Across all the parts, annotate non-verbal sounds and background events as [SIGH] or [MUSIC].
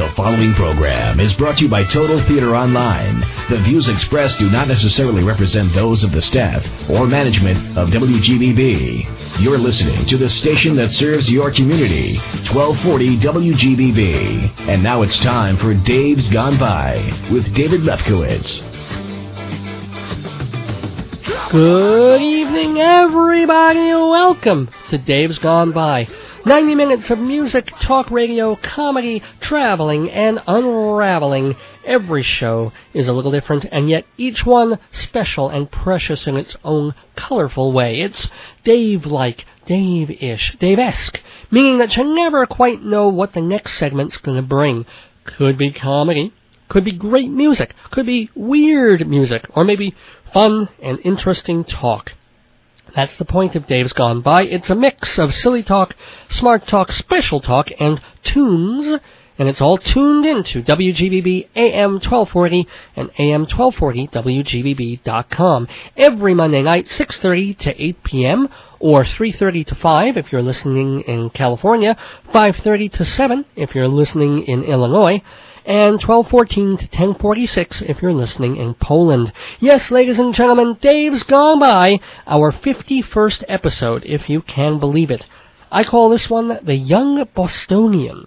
The following program is brought to you by Total Theater Online. The views expressed do not necessarily represent those of the staff or management of WGBB. You're listening to the station that serves your community, 1240 WGBB. And now it's time for Dave's Gone By with David Lefkowitz. Good evening, everybody. Welcome to Dave's Gone By. 90 minutes of music, talk radio, comedy, traveling, and unraveling. Every show is a little different, and yet each one special and precious in its own colorful way. It's Dave-like, Dave-ish, Dave-esque, meaning that you never quite know what the next segment's gonna bring. Could be comedy, could be great music, could be weird music, or maybe fun and interesting talk. That's the point of Dave's Gone By. It's a mix of silly talk, smart talk, special talk, and tunes, and it's all tuned into WGBB AM 1240 and AM 1240 WGBB.com every Monday night, 6.30 to 8 p.m., or 3.30 to 5 if you're listening in California, 5.30 to 7 if you're listening in Illinois, and 1214 to 1046 if you're listening in Poland. Yes, ladies and gentlemen, Dave's gone by, our 51st episode, if you can believe it. I call this one the Young Bostonian.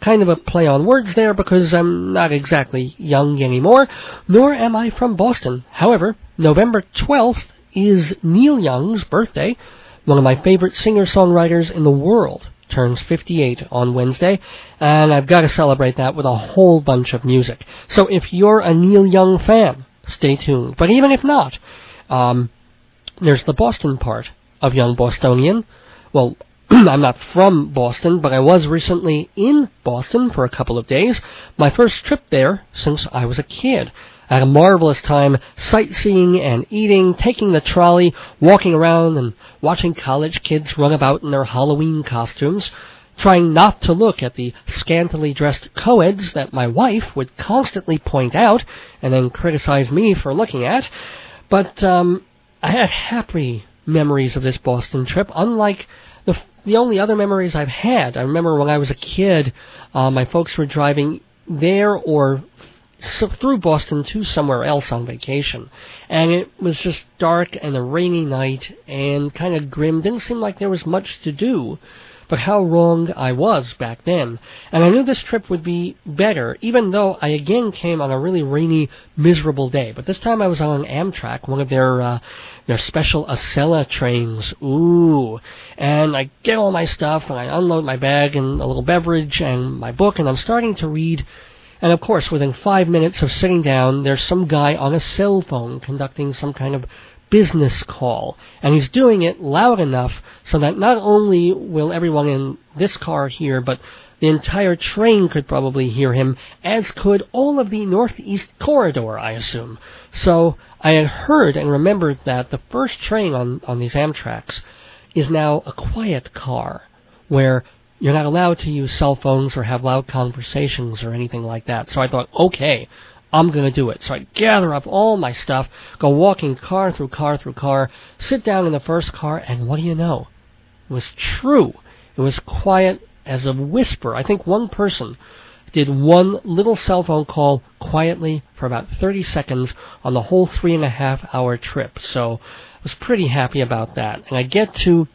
Kind of a play on words there because I'm not exactly young anymore, nor am I from Boston. However, November 12th is Neil Young's birthday, one of my favorite singer-songwriters in the world turns 58 on Wednesday, and I've got to celebrate that with a whole bunch of music. So if you're a Neil Young fan, stay tuned. But even if not, um, there's the Boston part of Young Bostonian. Well, [CLEARS THROAT] I'm not from Boston, but I was recently in Boston for a couple of days. My first trip there since I was a kid. Had a marvelous time sightseeing and eating, taking the trolley, walking around and watching college kids run about in their Halloween costumes, trying not to look at the scantily dressed co-eds that my wife would constantly point out and then criticize me for looking at. But um, I had happy memories of this Boston trip, unlike the the only other memories I've had. I remember when I was a kid, uh, my folks were driving there or through Boston to somewhere else on vacation. And it was just dark and a rainy night and kind of grim. Didn't seem like there was much to do. But how wrong I was back then. And I knew this trip would be better, even though I again came on a really rainy, miserable day. But this time I was on Amtrak, one of their uh, their special Acela trains. Ooh. And I get all my stuff and I unload my bag and a little beverage and my book and I'm starting to read and of course, within five minutes of sitting down, there's some guy on a cell phone conducting some kind of business call. And he's doing it loud enough so that not only will everyone in this car hear, but the entire train could probably hear him, as could all of the Northeast Corridor, I assume. So I had heard and remembered that the first train on, on these Amtraks is now a quiet car, where you're not allowed to use cell phones or have loud conversations or anything like that. So I thought, okay, I'm going to do it. So I gather up all my stuff, go walking car through car through car, sit down in the first car, and what do you know? It was true. It was quiet as a whisper. I think one person did one little cell phone call quietly for about 30 seconds on the whole three and a half hour trip. So I was pretty happy about that. And I get to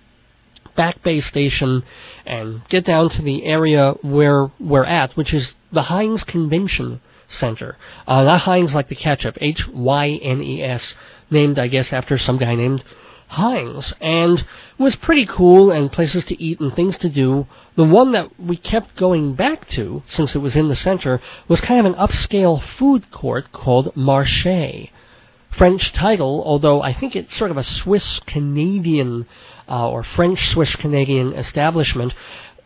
Back Bay Station and get down to the area where we're at, which is the Hynes Convention Center. Uh, not Heinz like the ketchup, H-Y-N-E-S, named, I guess, after some guy named Hynes. And was pretty cool and places to eat and things to do. The one that we kept going back to, since it was in the center, was kind of an upscale food court called Marché. French title, although I think it's sort of a Swiss Canadian uh, or French Swiss Canadian establishment,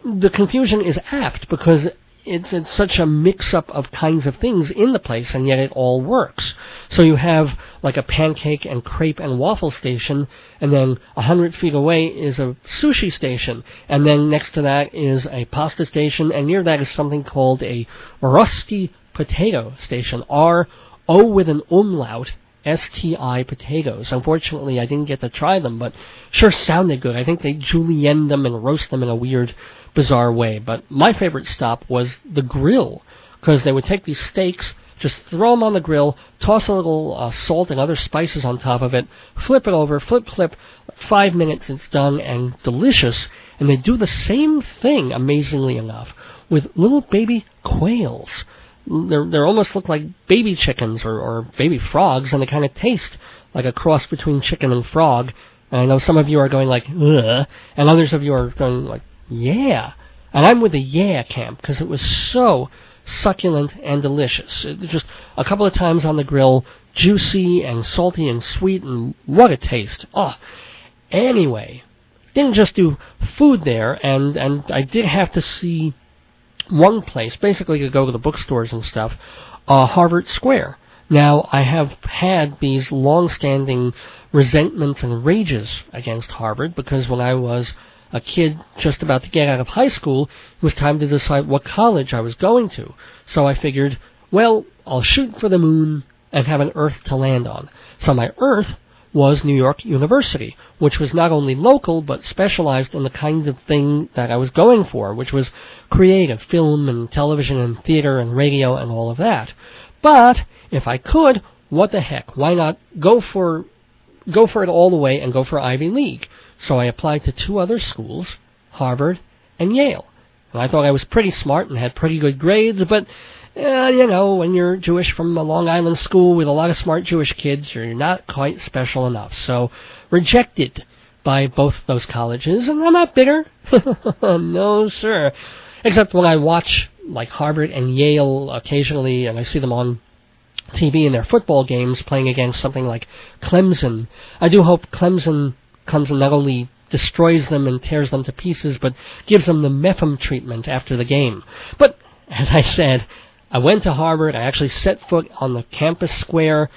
the confusion is apt because it's, it's such a mix up of kinds of things in the place and yet it all works. So you have like a pancake and crepe and waffle station and then a hundred feet away is a sushi station and then next to that is a pasta station and near that is something called a rösti potato station. R O with an umlaut STI potatoes. Unfortunately, I didn't get to try them, but sure sounded good. I think they julienne them and roast them in a weird, bizarre way. But my favorite stop was the grill because they would take these steaks, just throw them on the grill, toss a little uh, salt and other spices on top of it, flip it over, flip, flip, five minutes, it's done, and delicious. And they do the same thing, amazingly enough, with little baby quails. They're, they're almost look like baby chickens or, or baby frogs, and they kind of taste like a cross between chicken and frog. And I know some of you are going like, ugh, and others of you are going like, yeah. And I'm with the yeah camp because it was so succulent and delicious. It, just a couple of times on the grill, juicy and salty and sweet, and what a taste. Oh, anyway, didn't just do food there, and and I did have to see one place, basically to go to the bookstores and stuff, uh, Harvard Square. Now, I have had these long-standing resentments and rages against Harvard because when I was a kid just about to get out of high school, it was time to decide what college I was going to. So I figured, well, I'll shoot for the moon and have an Earth to land on. So my Earth was New York University, which was not only local but specialized in the kind of thing that I was going for, which was creative film and television and theater and radio and all of that. But if I could, what the heck? Why not go for go for it all the way and go for Ivy League? So I applied to two other schools, Harvard and Yale. And I thought I was pretty smart and had pretty good grades, but uh, you know, when you're Jewish from a Long Island school with a lot of smart Jewish kids, you're not quite special enough. So, rejected by both those colleges, and I'm not bitter. [LAUGHS] no, sir. Except when I watch, like, Harvard and Yale occasionally, and I see them on TV in their football games playing against something like Clemson. I do hope Clemson comes and not only destroys them and tears them to pieces, but gives them the Mepham treatment after the game. But, as I said, I went to Harvard. I actually set foot on the campus square.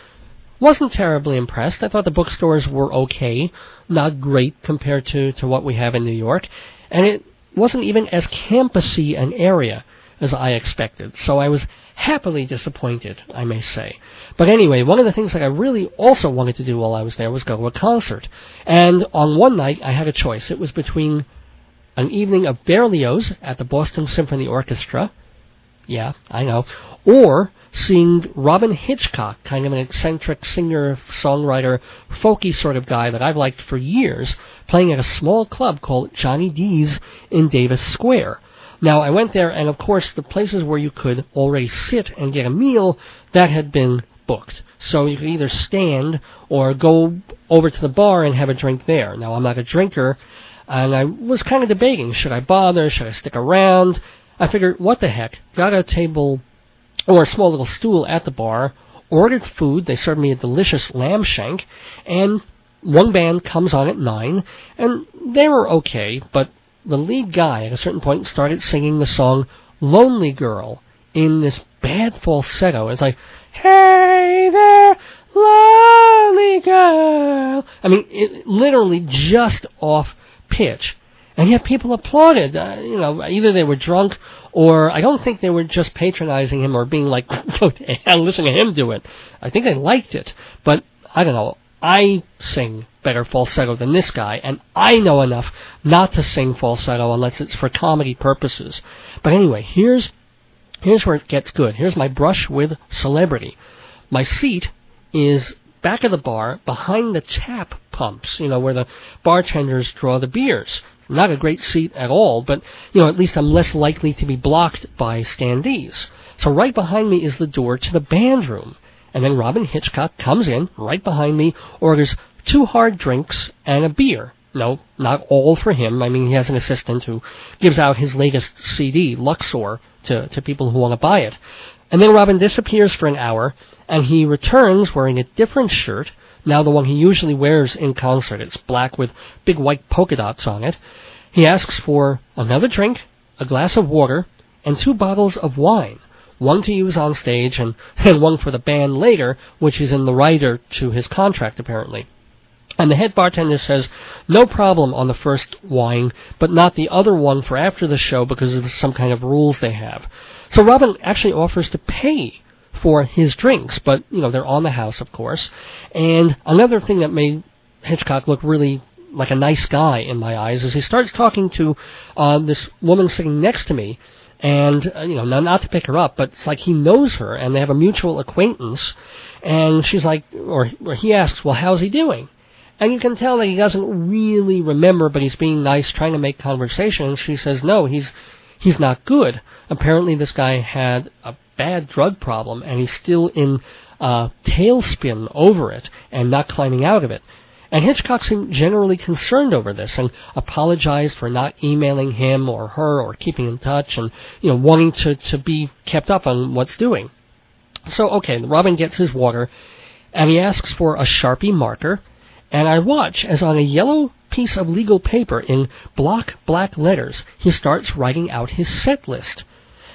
Wasn't terribly impressed. I thought the bookstores were okay, not great compared to, to what we have in New York. And it wasn't even as campusy an area as I expected. So I was happily disappointed, I may say. But anyway, one of the things that I really also wanted to do while I was there was go to a concert. And on one night, I had a choice. It was between an evening of Berlioz at the Boston Symphony Orchestra yeah, I know. Or seeing Robyn Hitchcock, kind of an eccentric singer, songwriter, folky sort of guy that I've liked for years, playing at a small club called Johnny D's in Davis Square. Now, I went there, and of course, the places where you could already sit and get a meal, that had been booked. So you could either stand or go over to the bar and have a drink there. Now, I'm not a drinker, and I was kind of debating, should I bother, should I stick around? I figured, what the heck? Got a table or a small little stool at the bar, ordered food. They served me a delicious lamb shank, and one band comes on at nine, and they were okay, but the lead guy at a certain point started singing the song Lonely Girl in this bad falsetto. It's like, Hey there, lonely girl. I mean, it literally just off pitch and yet people applauded. Uh, you know, either they were drunk or I don't think they were just patronizing him or being like, [LAUGHS] listen to him do it. I think they liked it, but I don't know. I sing better falsetto than this guy, and I know enough not to sing falsetto unless it's for comedy purposes. But anyway, here's here's where it gets good. Here's my brush with celebrity. My seat is back of the bar behind the tap pumps, you know, where the bartenders draw the beers. Not a great seat at all, but, you know, at least I'm less likely to be blocked by standees. So right behind me is the door to the band room. And then Robyn Hitchcock comes in right behind me, orders two hard drinks and a beer. No, not all for him. I mean, he has an assistant who gives out his latest CD, Luxor, to, to people who want to buy it. And then Robyn disappears for an hour, and he returns wearing a different shirt, now the one he usually wears in concert. It's black with big white polka dots on it. He asks for another drink, a glass of water, and two bottles of wine. One to use on stage and, [LAUGHS] and one for the band later, which is in the rider to his contract apparently. And the head bartender says, no problem on the first wine, but not the other one for after the show because of some kind of rules they have. So Robyn actually offers to pay for his drinks, but you know they're on the house, of course. And another thing that made Hitchcock look really like a nice guy in my eyes is he starts talking to uh, this woman sitting next to me, and uh, you know not, not to pick her up but it's like he knows her and they have a mutual acquaintance. And she's like or, or he asks well how's he doing? And you can tell that he doesn't really remember but he's being nice trying to make conversation. And she says no he's he's not good. Apparently this guy had a bad drug problem and he's still in uh, tailspin over it and not climbing out of it and Hitchcock seemed generally concerned over this and apologized for not emailing him or her or keeping in touch and, you know, wanting to, to be kept up on what's doing. So, okay, Robyn gets his water and he asks for a Sharpie marker and I watch as on a yellow piece of legal paper in block black letters he starts writing out his set list.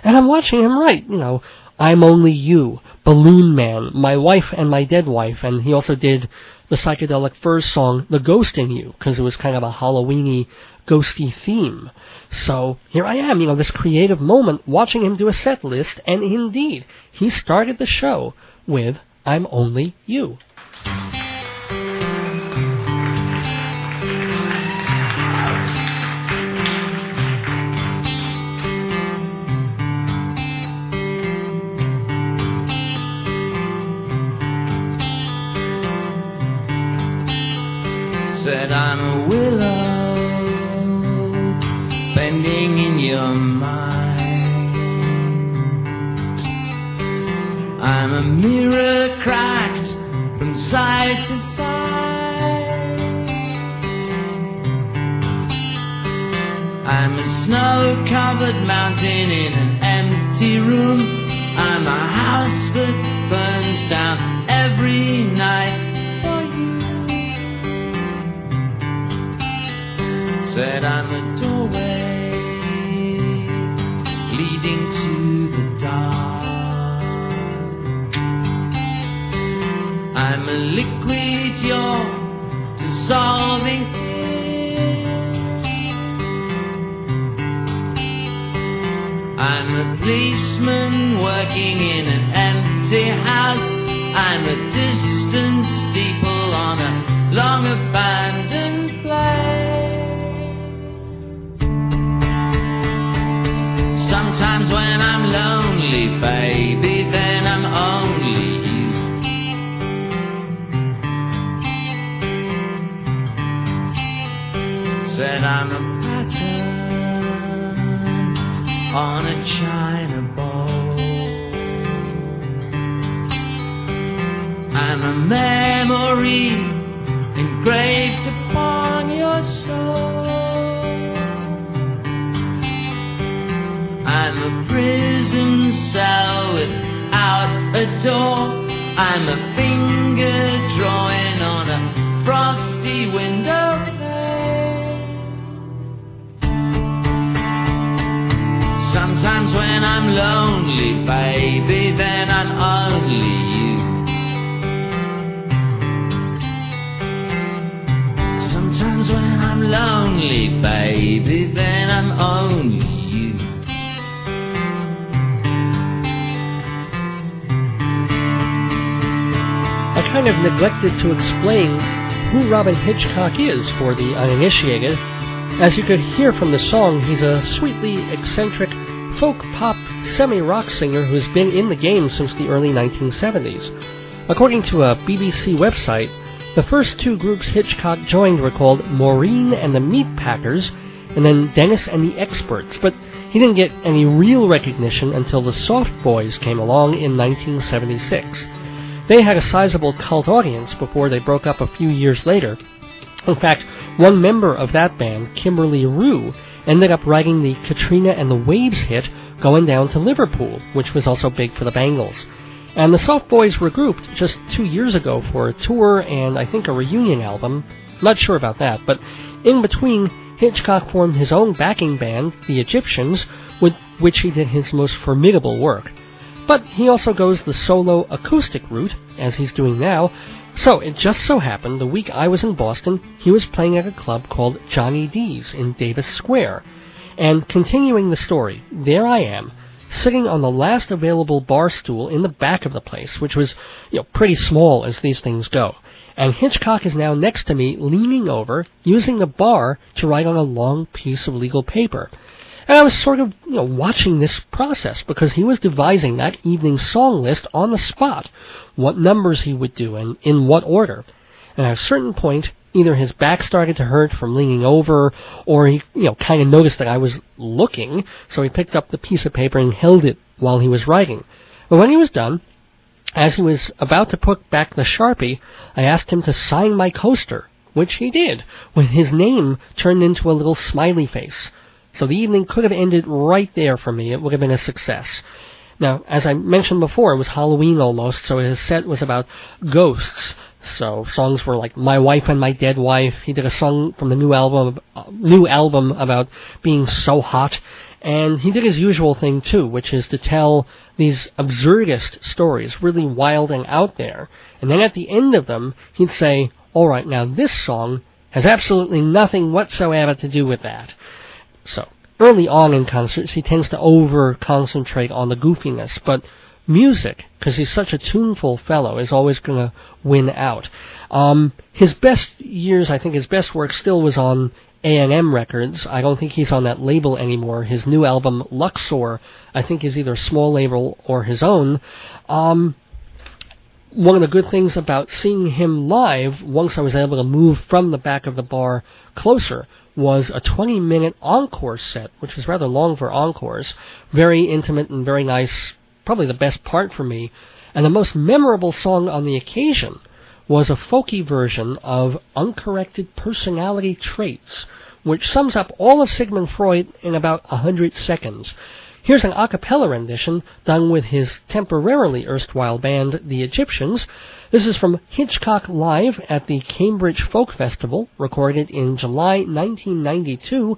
And I'm watching him write, you know, I'm Only You, Balloon Man, My Wife and My Dead Wife, and he also did the psychedelic furs song The Ghost in You because it was kind of a Halloweeny ghosty theme. So here I am, you know, this creative moment watching him do a set list and indeed, he started the show with I'm Only You. Your mind. I'm a mirror cracked from side to side. I'm a snow covered mountain in an empty room. I'm a house that burns down every night. For you. Said I'm a I'm a liquid you're dissolving. I'm a policeman working in an empty house. I'm a distant steeple on a long abandoned place. Lonely, baby, then I'm only you. Said I'm a pattern on a china bowl. I'm a memory engraved a door. I'm a finger drawing on a frosty window. Sometimes when I'm lonely, baby, then I'm only you. Sometimes when I'm lonely, baby, then I'm only kind of neglected to explain who Robyn Hitchcock is for the uninitiated. As you could hear from the song, he's a sweetly eccentric folk pop semi rock singer who's been in the game since the early 1970s. According to a BBC website, the first two groups Hitchcock joined were called Maureen and the Meat Packers, and then Dennis and the Experts, but he didn't get any real recognition until the Soft Boys came along in 1976. They had a sizable cult audience before they broke up a few years later. In fact, one member of that band, Kimberley Rew, ended up writing the Katrina and the Waves hit Going Down to Liverpool, which was also big for the Bangles. And the Soft Boys regrouped just two years ago for a tour and I think a reunion album. Not sure about that, but in between, Hitchcock formed his own backing band, the Egyptians, with which he did his most formidable work. But he also goes the solo acoustic route, as he's doing now. So it just so happened the week I was in Boston, he was playing at a club called Johnny D's in Davis Square. And continuing the story, there I am, sitting on the last available bar stool in the back of the place, which was, you know, pretty small as these things go. And Hitchcock is now next to me, leaning over, using the bar to write on a long piece of legal paper. And I was sort of, you know, watching this process because he was devising that evening song list on the spot, what numbers he would do and in what order. And at a certain point, either his back started to hurt from leaning over, or he, you know, kind of noticed that I was looking, so he picked up the piece of paper and held it while he was writing. But when he was done, as he was about to put back the Sharpie, I asked him to sign my coaster, which he did, with his name turned into a little smiley face. So the evening could have ended right there for me. It would have been a success. Now, as I mentioned before, it was Halloween almost, so his set was about ghosts. So songs were like "My Wife and My Dead Wife." He did a song from the new album, uh, new album about being so hot, and he did his usual thing too, which is to tell these absurdist stories, really wild and out there. And then at the end of them, he'd say, "All right, now this song has absolutely nothing whatsoever to do with that." So early on in concerts, he tends to over concentrate on the goofiness, but music, because he's such a tuneful fellow, is always going to win out. Um, his best years, I think his best work still was on A&M Records. I don't think he's on that label anymore. His new album, Luxor, I think is either a small label or his own. Um, one of the good things about seeing him live, once I was able to move from the back of the bar closer, was a 20 minute encore set, which is rather long for encores. Very intimate and very nice probably the best part for me. And the most memorable song on the occasion was a folky version of Uncorrected Personality Traits, which sums up all of Sigmund Freud in about a hundred seconds. Here's an a cappella rendition done with his temporarily erstwhile band, the Egyptians. This is from Hitchcock Live at the Cambridge Folk Festival, recorded in July 1992.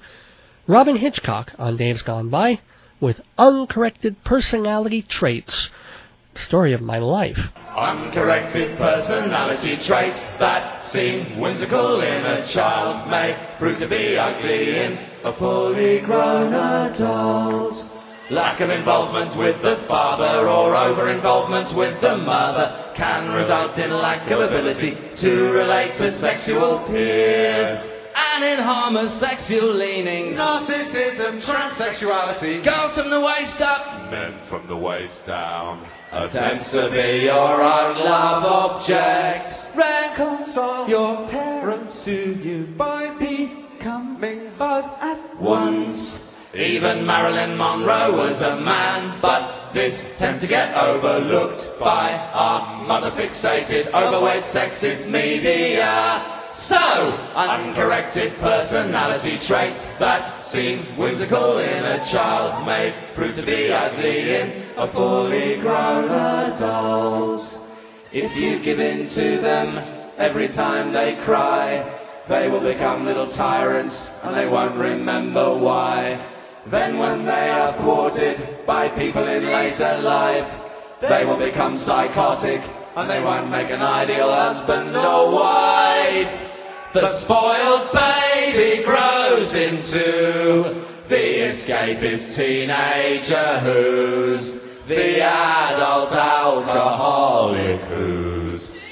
Robyn Hitchcock on Dave's Gone By with uncorrected personality traits. Story of my life. Uncorrected personality traits that seem whimsical in a child may prove to be ugly in a fully grown adult. Lack of involvement with the father or over involvement with the mother can result in lack of ability to relate to sexual peers and in homosexual leanings. Narcissism, transsexuality, girls from the waist up, men from the waist down. Attempts to be your own love object. Reconcile your parents to you by becoming both at once. Even Marilyn Monroe was a man, but this tends to get overlooked by our mother fixated, overweight, sexist media. So, uncorrected personality traits that seem whimsical in a child may prove to be ugly in a fully grown adult. If you give in to them every time they cry, they will become little tyrants and they won't remember why. Then when they are thwarted by people in later life, they will become psychotic and they won't make an ideal husband or wife. The spoiled baby grows into the escapist teenager who's the adult alcoholic who's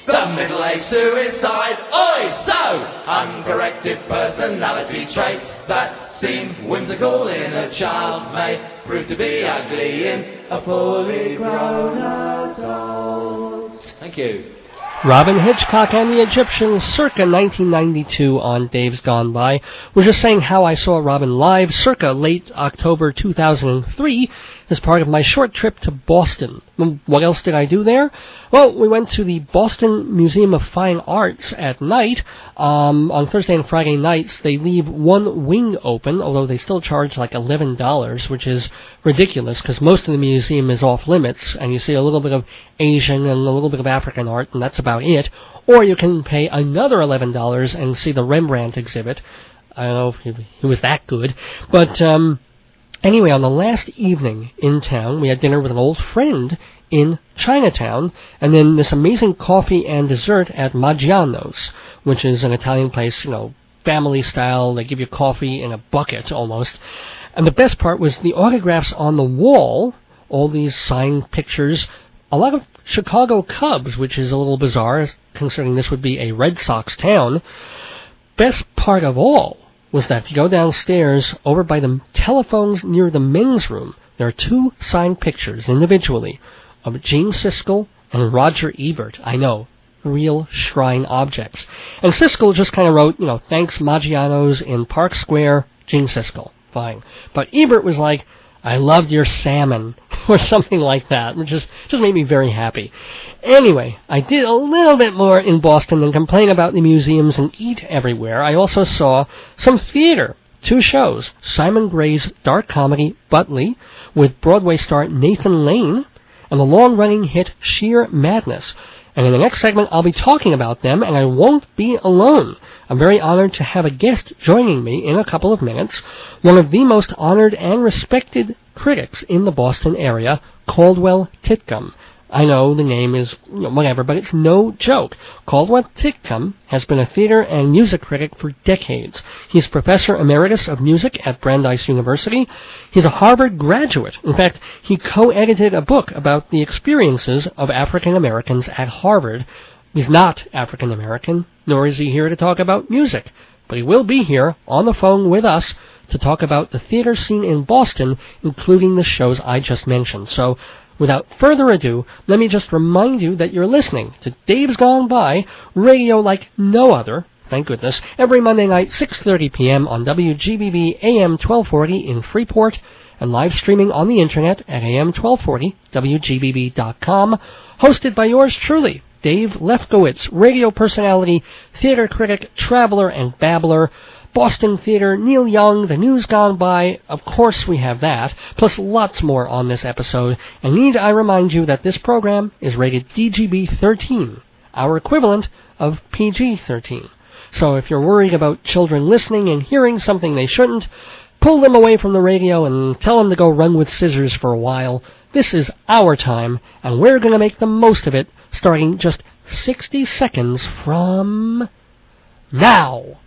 the middle-aged suicide. Oi, so uncorrected personality traits that seem whimsical in a child may prove to be ugly in a fully grown adult. Thank you. Robyn Hitchcock and the Egyptians circa 1992 on Dave's Gone By. We're just saying how I saw Robyn live circa late October 2003 as part of my short trip to Boston. What else did I do there? Well, we went to the Boston Museum of Fine Arts at night. Um, on Thursday and Friday nights, they leave one wing open, although they still charge like $11, which is ridiculous because most of the museum is off limits, and you see a little bit of Asian and a little bit of African art, and that's about it. Or you can pay another $11 and see the Rembrandt exhibit. I don't know if he, he was that good, but um, Anyway, on the last evening in town, we had dinner with an old friend in Chinatown, and then this amazing coffee and dessert at Maggiano's, which is an Italian place, you know, family style. They give you coffee in a bucket almost. And the best part was the autographs on the wall, all these signed pictures, a lot of Chicago Cubs, which is a little bizarre considering this would be a Red Sox town. Best part of all was that if you go downstairs over by the telephones near the men's room, there are two signed pictures individually of Gene Siskel and Roger Ebert. I know, real shrine objects. And Siskel just kind of wrote, you know, thanks Maggiano's in Park Square, Gene Siskel. Fine. But Ebert was like, I loved your salmon, [LAUGHS] or something like that, which just, just made me very happy. Anyway, I did a little bit more in Boston than complain about the museums and eat everywhere. I also saw some theater. Two shows. Simon Gray's dark comedy, Butley, with Broadway star Nathan Lane, and the long-running hit Shear Madness. And in the next segment, I'll be talking about them, and I won't be alone. I'm very honored to have a guest joining me in a couple of minutes, one of the most honored and respected critics in the Boston area, Caldwell Titcomb. I know the name is you know, whatever, but it's no joke. Caldwell Titcomb has been a theater and music critic for decades. He's professor emeritus of music at Brandeis University. He's a Harvard graduate. In fact, he co-edited a book about the experiences of African Americans at Harvard. He's not African American, nor is he here to talk about music, but he will be here on the phone with us to talk about the theater scene in Boston, including the shows I just mentioned. So Without further ado, let me just remind you that you're listening to Dave's Gone By, radio like no other, thank goodness, every Monday night, 6.30 p.m. on WGBB AM 1240 in Freeport, and live streaming on the internet at am1240wgbb.com, hosted by yours truly, Dave Lefkowitz, radio personality, theater critic, traveler, and babbler, Boston Theater, Neil Young, The News Gone By, of course we have that, plus lots more on this episode. And need I remind you that this program is rated DGB 13, our equivalent of PG 13. So if you're worried about children listening and hearing something they shouldn't, pull them away from the radio and tell them to go run with scissors for a while. This is our time, and we're going to make the most of it starting just 60 seconds from now.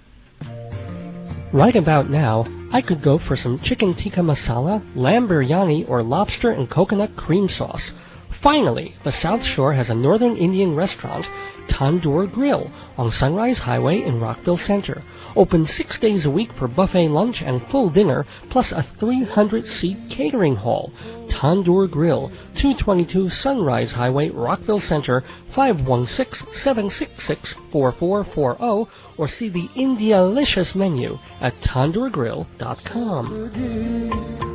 Right about now, I could go for some chicken tikka masala, lamb biryani, or lobster and coconut cream sauce. Finally, the South Shore has a Northern Indian restaurant, Tandoor Grill, on Sunrise Highway in Rockville Center. Open six days a week for buffet lunch and full dinner, plus a 300-seat catering hall. Tandoor Grill, 222 Sunrise Highway, Rockville Center, 516-766-4440, or see the Indialicious menu at tandoorgrill.com.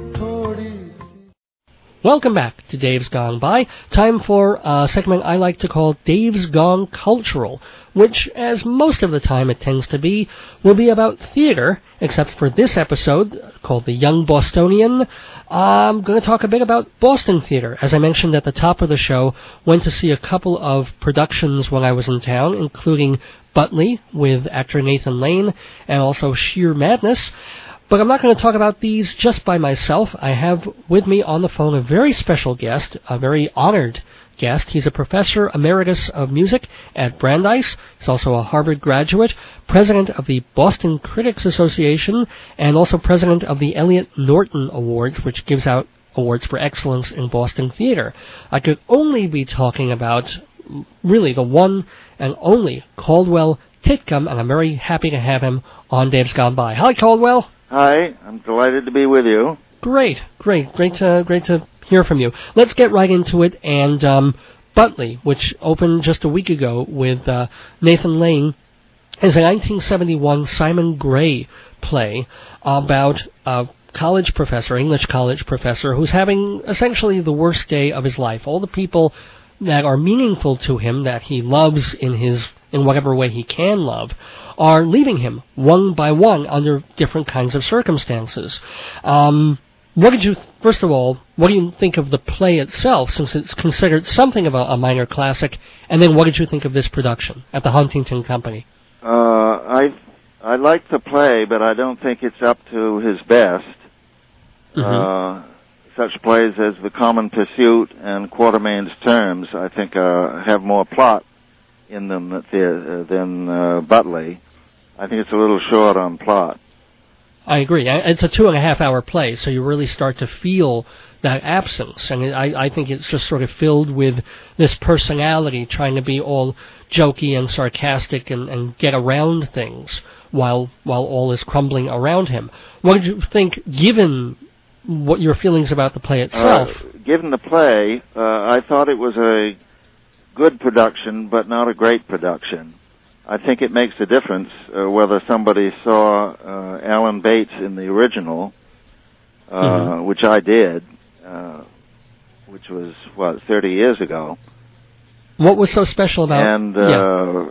Welcome back to Dave's Gone By. Time for a segment I like to call Dave's Gone Cultural, which, as most of the time it tends to be, will be about theater, except for this episode called The Young Bostonian. I'm going to talk a bit about Boston theater. As I mentioned at the top of the show, went to see a couple of productions when I was in town, including Butley with actor Nathan Lane and also Shear Madness. But I'm not going to talk about these just by myself. I have with me on the phone a very special guest, a very honored guest. He's a professor emeritus of music at Brandeis. He's also a Harvard graduate, president of the Boston Critics Association, and also president of the Elliot Norton Awards, which gives out awards for excellence in Boston theater. I could only be talking about really the one and only Caldwell Titcomb, and I'm very happy to have him on Dave's Gone By. Hi, Caldwell. Hi, I'm delighted to be with you. Great, great, great to great to hear from you. Let's get right into it. And um, Butley, which opened just a week ago with uh, Nathan Lane, is a 1971 Simon Gray play about a college professor, English college professor, who's having essentially the worst day of his life. All the people that are meaningful to him, that he loves in his in whatever way he can love, are leaving him one by one under different kinds of circumstances. Um, what did you, first of all, what do you think of the play itself, since it's considered something of a, a minor classic? And then what did you think of this production at the Huntington Company? Uh, I I like the play, but I don't think it's up to his best. Mm-hmm. Uh, such plays as The Common Pursuit and Quartermaine's Terms, I think, uh, have more plot in them than uh, Butley. I think it's a little short on plot. I agree. It's a two and a half hour play, so you really start to feel that absence. And I, I think it's just sort of filled with this personality trying to be all jokey and sarcastic and, and get around things while while all is crumbling around him. What did you think, given what your feelings about the play itself? Uh, given the play, uh, I thought it was a good production, but not a great production. I think it makes a difference uh, whether somebody saw uh, Alan Bates in the original, uh, mm-hmm. which I did, uh, which was what 30 years ago. What was so special about? And uh, yeah.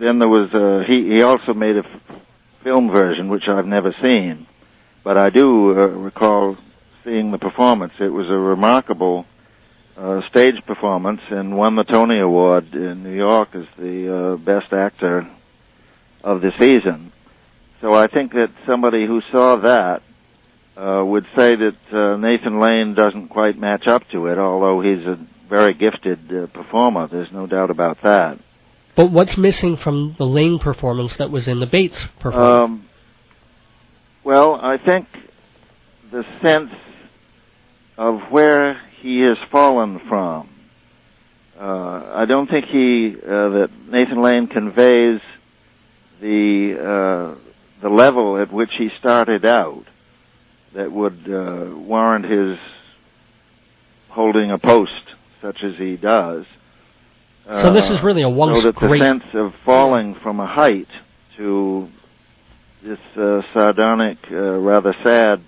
then there was uh, he. He also made a f- film version, which I've never seen, but I do uh, recall seeing the performance. It was a remarkable uh, stage performance and won the Tony Award in New York as the uh, best actor of the season. So I think that somebody who saw that uh, would say that uh, Nathan Lane doesn't quite match up to it, although he's a very gifted uh, performer. There's no doubt about that. But what's missing from the Lane performance that was in the Bates performance? Um, well, I think the sense of where he has fallen from. Uh, I don't think he uh, that Nathan Lane conveys the uh, the level at which he started out that would uh, warrant his holding a post such as he does. So this is really a one. So that great... the sense of falling from a height to this uh, sardonic, uh, rather sad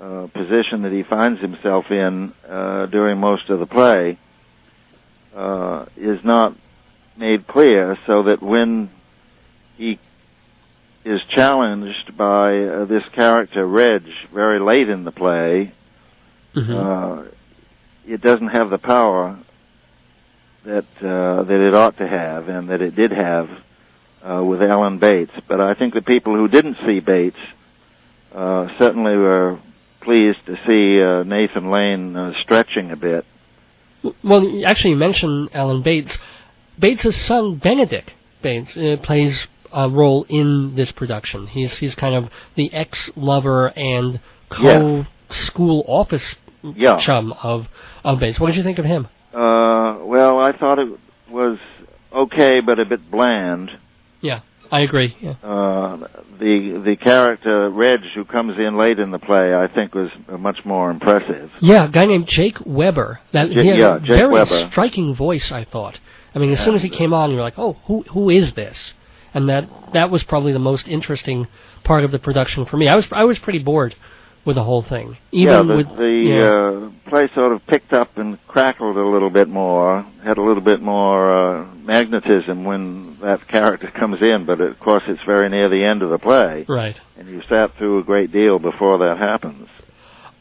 uh, position that he finds himself in uh, during most of the play uh, is not made clear, so that when he is challenged by uh, this character Reg very late in the play, mm-hmm. Uh, it doesn't have the power that that it ought to have, and that it did have with Alan Bates. But I think the people who didn't see Bates certainly were pleased to see uh, Nathan Lane uh, stretching a bit. Well, actually, you mentioned Alan Bates. Bates' son, Benedict Bates, uh, plays a role in this production. He's he's kind of the ex-lover and co-school office yeah. chum of of Bates. What did you think of him? Uh, well, I thought it was okay, but a bit bland. Yeah. I agree. Yeah. Uh, the the character Reg, who comes in late in the play, I think was much more impressive. Yeah, a guy named Jake Weber. That J- he had yeah, a Jake very Weber. striking voice. I thought. I mean, as soon as he came on, you were like, "Oh, who who is this?" And that that was probably the most interesting part of the production for me. I was I was pretty bored with the whole thing. Even yeah, the, with the uh, play sort of picked up and crackled a little bit more, had a little bit more uh, magnetism when that character [LAUGHS] comes in. But of course, it's very near the end of the play, right? And you sat through a great deal before that happens.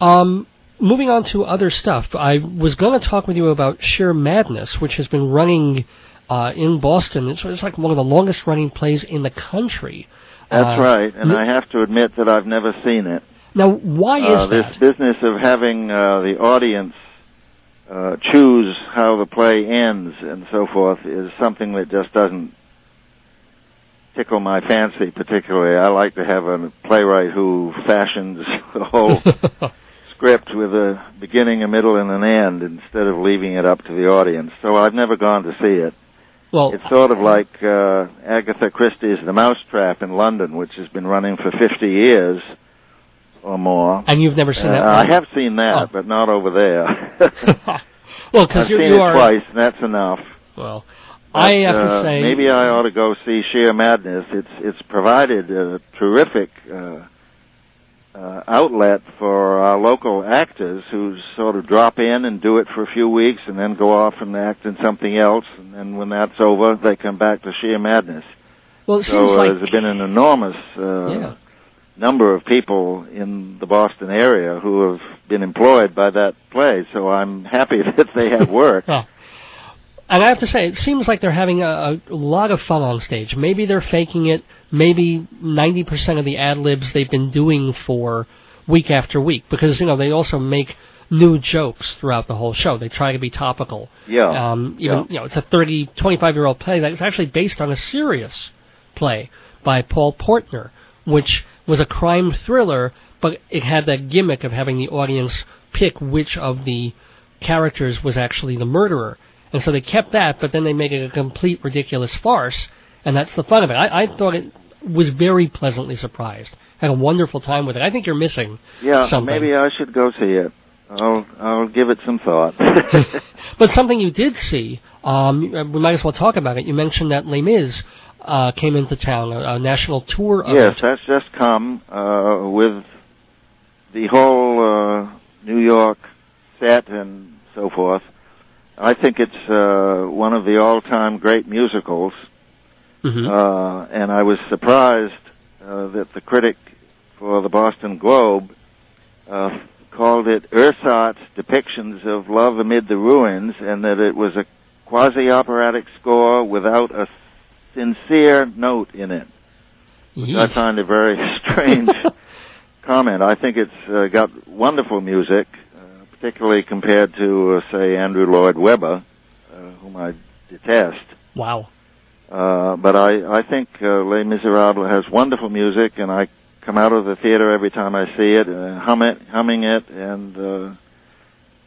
Um, moving on to other stuff, I was going to talk with you about Shear Madness, which has been running uh, in Boston. It's, it's like one of the longest running plays in the country. That's uh, right, and I have to admit that I've never seen it. Now, why is uh, that? This business of having uh, the audience uh, choose how the play ends and so forth is something that just doesn't tickle my fancy particularly. I like to have a playwright who fashions [LAUGHS] the whole [LAUGHS] script with a beginning, a middle, and an end instead of leaving it up to the audience. So I've never gone to see it. Well, it's sort of like uh, Agatha Christie's The Mousetrap in London, which has been running for 50 years or more. And you've never seen that? Uh, I have seen that, oh. but not over there. [LAUGHS] well, because you you it are twice, and that's enough. Well, but, I have uh, to say maybe I ought to go see Shear Madness. It's it's provided a terrific uh, uh, outlet for our local actors who sort of drop in and do it for a few weeks, and then go off and act in something else, and then when that's over, they come back to Shear Madness. Well, it so seems like there's been an enormous uh, yeah number of people in the Boston area who have been employed by that play, so I'm happy [LAUGHS] that they have work. oh. And I have to say, it seems like they're having a, a lot of fun on stage. Maybe they're faking it. Maybe 90% of the ad libs they've been doing for week after week, because you know they also make new jokes throughout the whole show. They try to be topical. Yeah. Um, even yeah. you know, it's a 30, 25 year old play that is actually based on a serious play by Paul Portner, which was a crime thriller, but it had that gimmick of having the audience pick which of the characters was actually the murderer. And so they kept that, but then they made it a complete ridiculous farce, and that's the fun of it. I, I thought it was very pleasantly surprised. Had a wonderful time with it. I think you're missing Yeah, something. maybe I should go see it. I'll I'll give it some thought. [LAUGHS] But something you did see, um, we might as well talk about it. You mentioned that Les Mis uh, came into town, a, a national tour of yes, it. that's just come uh, with the whole uh, New York set and so forth. I think it's uh, one of the all-time great musicals, Mhm. uh, and I was surprised uh, that the critic for the Boston Globe uh, called it ersatz depictions of love amid the ruins, and that it was a quasi-operatic score without a sincere note in it. I find a very [LAUGHS] strange [LAUGHS] comment. I think it's uh, got wonderful music, uh, particularly compared to, uh, say, Andrew Lloyd Webber, uh, whom I detest. Wow. Uh, but I, I think uh, Les Miserables has wonderful music, and I come out of the theater every time I see it, uh, hum it, humming it, and uh,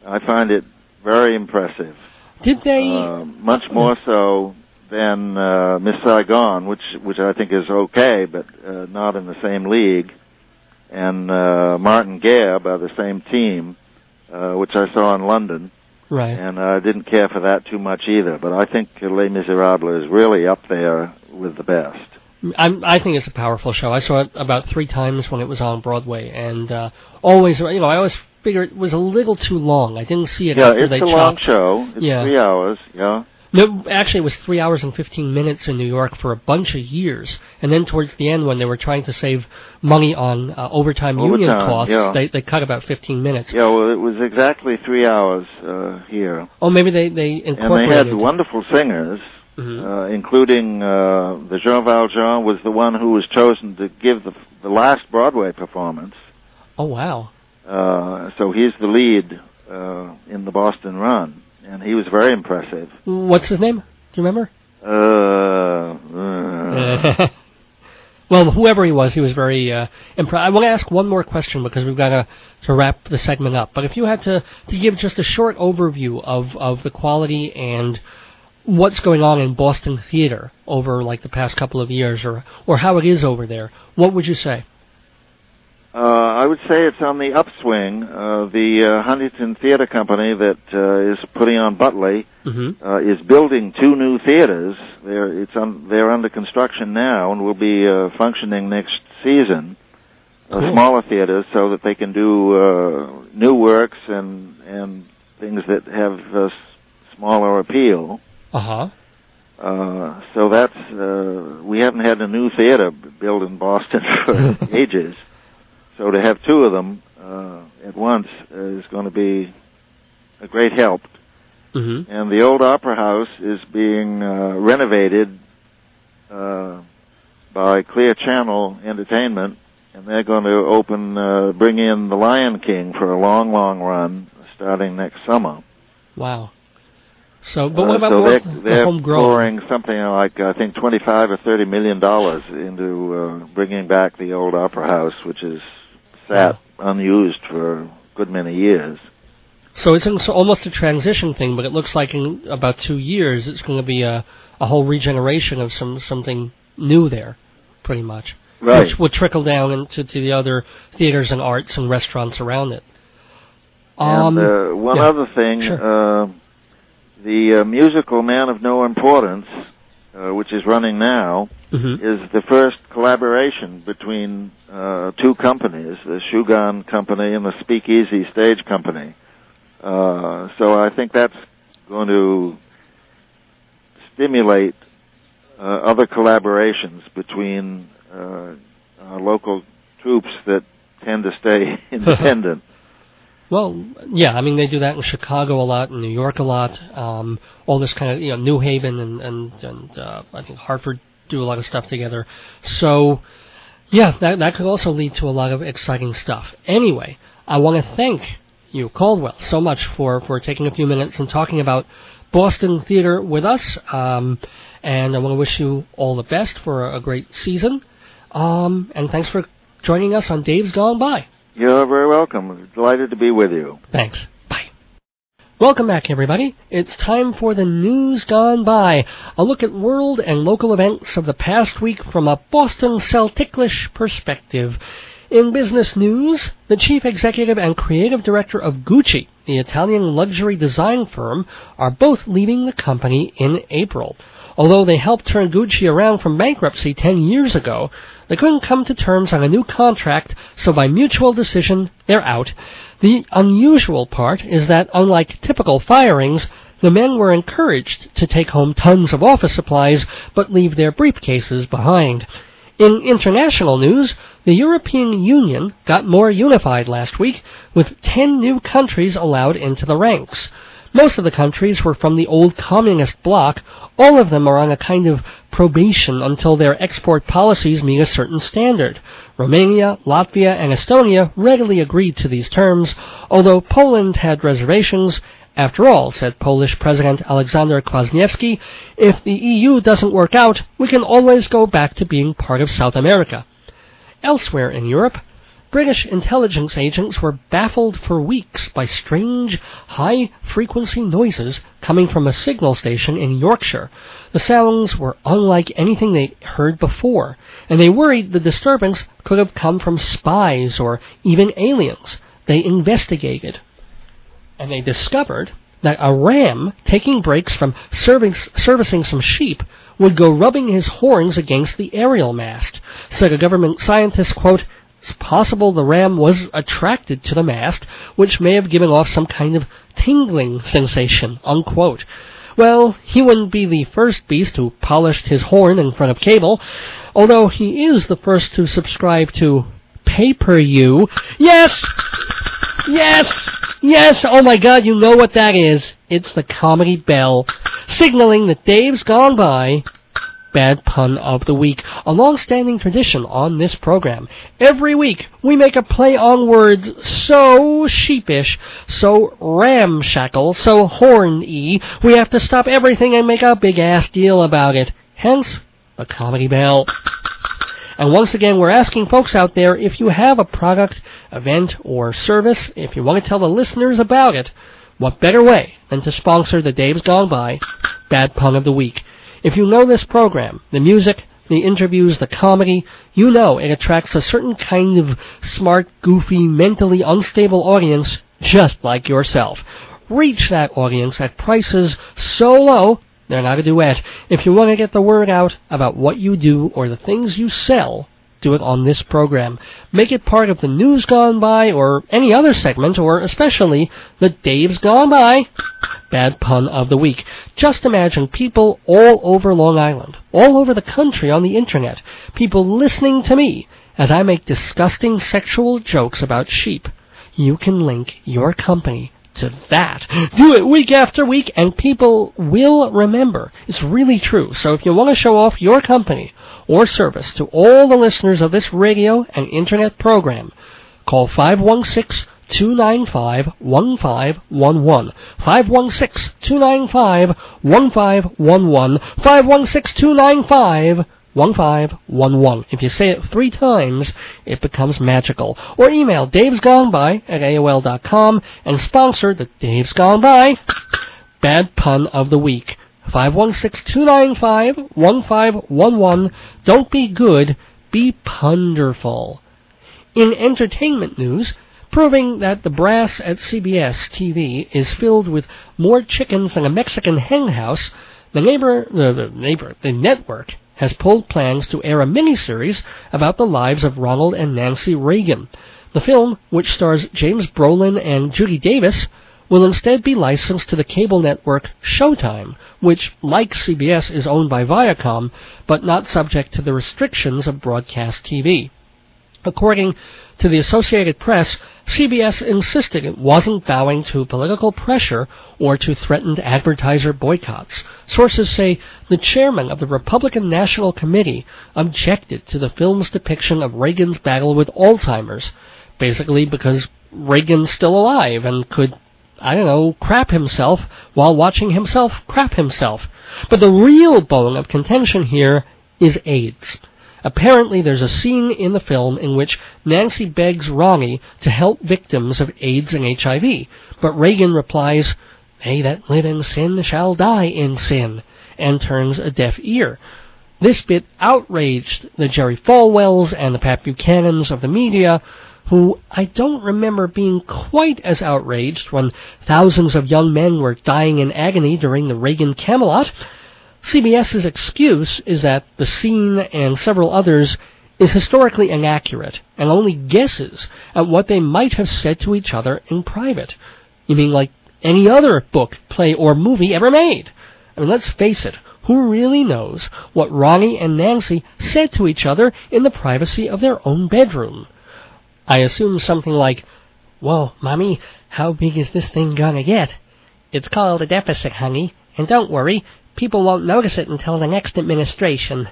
I find it very impressive. Did they? Much more so than uh, Miss Saigon, which which I think is okay, but uh, not in the same league. And uh, Martin Guerre by the same team, uh, which I saw in London, right. and I didn't care for that too much either. But I think Les Miserables is really up there with the best. I'm, I think it's a powerful show. I saw it about three times when it was on Broadway, and uh, always, you know, I always figured it was a little too long. I didn't see it Yeah, after it's they a long chopped. show. It's Yeah. three hours. Yeah. No, actually, it was three hours and fifteen minutes in New York for a bunch of years, and then towards the end, when they were trying to save money on uh, overtime, union Overtime, costs, yeah. they they cut about fifteen minutes. Yeah. Well, it was exactly three hours uh, here. Oh, maybe they they incorporated. And they had wonderful singers, Mhm. uh, including uh, the Jean Valjean was the one who was chosen to give the the last Broadway performance. Oh wow. Uh, so he's the lead uh, in the Boston run, and he was very impressive. What's his name? Do you remember? Uh, uh, [LAUGHS] well, whoever he was, he was very uh, impressed. I want to ask one more question because we've got to to wrap the segment up. But if you had to to give just a short overview of of the quality and what's going on in Boston theater over like the past couple of years, or or how it is over there, what would you say? Uh, I would say it's on the upswing. Uh, the uh, Huntington Theater Company that uh, is putting on Butley hmm uh, is building two new theaters. They're it's un, they're under construction now and will be uh, functioning next season. Uh, Cool. smaller theaters so that they can do uh, new works and and things that have uh, smaller appeal. Uh huh. Uh, so that's uh, we haven't had a new theater built in Boston [LAUGHS] for [LAUGHS] ages. So to have two of them uh, at once is going to be a great help hmm and the old opera house is being uh, renovated uh, by Clear Channel Entertainment, and they're going to open, uh, bring in The Lion King for a long, long run starting next summer. Wow. So, but what Uh, about so they're, the they're pouring something like I think twenty-five or thirty million dollars into uh, bringing back the old opera house, which is sat unused for a good many years. So it's almost a transition thing, but it looks like in about two years it's going to be a a whole regeneration of some something new there, pretty much, Right. which will trickle down into to the other theaters and arts and restaurants around it. Um, and uh, one yeah. other thing, Sure. uh, the uh, musical Man of No Importance, uh, which is running now, mhm. is the first collaboration between uh, two companies, the Súgán Company and the Speakeasy Stage Company. Uh, so I think that's going to stimulate uh, other collaborations between uh, uh, local troops that tend to stay [LAUGHS] independent. Well, yeah, I mean they do that in Chicago a lot, in New York a lot. Um, all this kind of you know New Haven and and and uh, I think Hartford do a lot of stuff together. So yeah, that that could also lead to a lot of exciting stuff. Anyway, I want to thank you, Caldwell, so much for for taking a few minutes and talking about Boston theater with us. Um, and I want to wish you all the best for a, great season. Um, and thanks for joining us on Dave's Gone By. You're very welcome. Delighted to be with you. Thanks. Bye. Welcome back, everybody. It's time for the news gone by. A look at world and local events of the past week from a Boston Celticlish perspective. In business news, the chief executive and creative director of Gucci, the Italian luxury design firm, are both leaving the company in April. Although they helped turn Gucci around from bankruptcy 10 years ago, they couldn't come to terms on a new contract, so by mutual decision, they're out. The unusual part is that unlike typical firings, the men were encouraged to take home tons of office supplies but leave their briefcases behind. In international news, the European Union got more unified last week, with 10 new countries allowed into the ranks. Most of the countries were from the old communist bloc. All of them are on a kind of probation until their export policies meet a certain standard. Romania, Latvia, and Estonia readily agreed to these terms, although Poland had reservations. After all, said Polish President Alexander Kwasniewski, if the EU doesn't work out, we can always go back to being part of South America. Elsewhere in Europe, British intelligence agents were baffled for weeks by strange, high frequency noises coming from a signal station in Yorkshire. The sounds were unlike anything they heard before, and they worried the disturbance could have come from spies or even aliens. They investigated, and they discovered that a ram taking breaks from service, servicing some sheep would go rubbing his horns against the aerial mast. Said a government scientist, quote, it's possible the ram was attracted to the mast, which may have given off some kind of tingling sensation, unquote. Well, he wouldn't be the first beast who polished his horn in front of cable, although he is the first to subscribe to pay-per-view. Yes! Yes! Yes! Oh my god, you know what that is. It's the comedy bell, signaling that Dave's gone by bad pun of the week, a long-standing tradition on this program. Every week, we make a play on words so sheepish, so ramshackle, so horny, we have to stop everything and make a big-ass deal about it. Hence, the comedy bell. And once again, we're asking folks out there if you have a product, event, or service, if you want to tell the listeners about it, what better way than to sponsor the Dave's Gone By Bad Pun of the Week? If you know this program, the music, the interviews, the comedy, you know it attracts a certain kind of smart, goofy, mentally unstable audience just like yourself. Reach that audience at prices so low they're not a duet. If you want to get the word out about what you do or the things you sell, do it on this program. Make it part of the News Gone By or any other segment or especially the Dave's Gone By Bad Pun of the Week. Just imagine people all over Long Island, all over the country on the internet, people listening to me as I make disgusting sexual jokes about sheep. You can link your company to that. Do it week after week and people will remember. It's really true. So if you want to show off your company or service to all the listeners of this radio and internet program, call 516 295 1511. 516 295 1511. 516 295 1511. If you say it three times, it becomes magical. Or email Dave's Gone By at AOL.com and sponsor the Dave's Gone By Bad Pun of the Week. 516-295-1511. Don't be good, be punderful. In entertainment news, proving that the brass at CBS TV is filled with more chickens than a Mexican hen house, the neighbor, uh, the neighbor, the network has pulled plans to air a miniseries about the lives of Ronald and Nancy Reagan. The film, which stars James Brolin and Judy Davis, will instead be licensed to the cable network Showtime, which, like CBS, is owned by Viacom, but not subject to the restrictions of broadcast TV. According to the Associated Press, CBS insisted it wasn't bowing to political pressure or to threatened advertiser boycotts. Sources say the chairman of the Republican National Committee objected to the film's depiction of Reagan's battle with Alzheimer's, basically because Reagan's still alive and could, I don't know, crap himself while watching himself crap himself. But the real bone of contention here is AIDS. Apparently, there's a scene in the film in which Nancy begs Ronnie to help victims of AIDS and HIV, but Reagan replies, They that live in sin shall die in sin, and turns a deaf ear. This bit outraged the Jerry Falwells and the Pat Buchanans of the media, who I don't remember being quite as outraged when thousands of young men were dying in agony during the Reagan Camelot. CBS's excuse is that the scene and several others is historically inaccurate and only guesses at what they might have said to each other in private. You mean like any other book, play, or movie ever made? I mean, let's face it, who really knows what Ronnie and Nancy said to each other in the privacy of their own bedroom? I assume something like, Whoa, Mommy, how big is this thing gonna get? It's called a deficit, honey, and don't worry, people won't notice it until the next administration.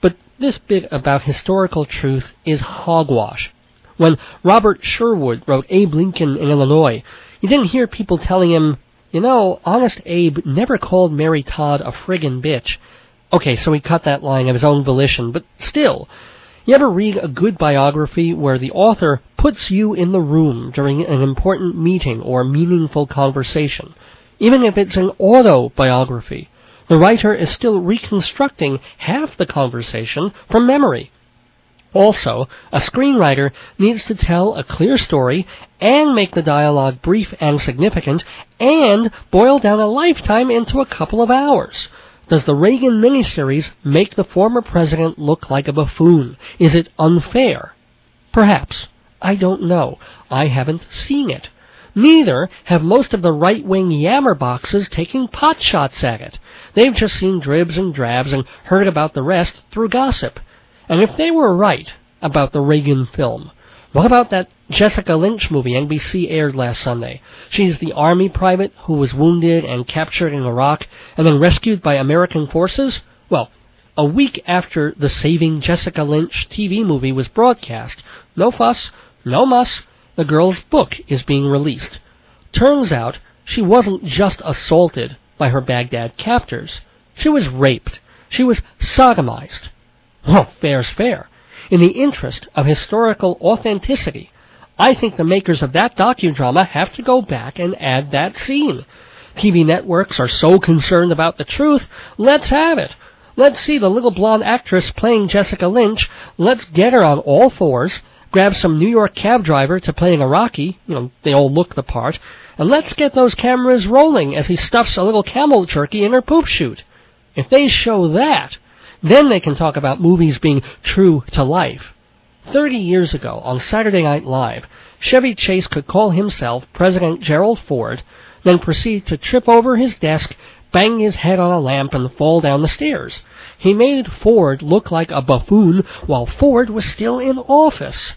But this bit about historical truth is hogwash. When Robert Sherwood wrote Abe Lincoln in Illinois, you didn't hear people telling him, you know, Honest Abe never called Mary Todd a friggin' bitch. Okay, so he cut that line of his own volition, but still, you ever read a good biography where the author puts you in the room during an important meeting or meaningful conversation? Even if it's an autobiography, the writer is still reconstructing half the conversation from memory. Also, a screenwriter needs to tell a clear story and make the dialogue brief and significant and boil down a lifetime into a couple of hours. Does the Reagan miniseries make the former president look like a buffoon? Is it unfair? Perhaps. I don't know. I haven't seen it. Neither have most of the right-wing yammerboxes taking pot shots at it. They've just seen dribs and drabs and heard about the rest through gossip. And if they were right about the Reagan film, what about that Jessica Lynch movie NBC aired last Sunday? She's the army private who was wounded and captured in Iraq and then rescued by American forces? Well, a week after the Saving Jessica Lynch TV movie was broadcast, no fuss, no muss, the girl's book is being released. Turns out she wasn't just assaulted by her Baghdad captors. She was raped. She was sodomized. Oh, well, fair's fair. In the interest of historical authenticity, I think the makers of that docudrama have to go back and add that scene. TV networks are so concerned about the truth, let's have it. Let's see the little blonde actress playing Jessica Lynch. Let's get her on all fours, grab some New York cab driver to play an Iraqi, you know, they all look the part, and let's get those cameras rolling as he stuffs a little camel turkey in her poop chute. If they show that, then they can talk about movies being true to life. Thirty years ago, on Saturday Night Live, Chevy Chase could call himself President Gerald Ford, then proceed to trip over his desk, bang his head on a lamp, and fall down the stairs. He made Ford look like a buffoon while Ford was still in office.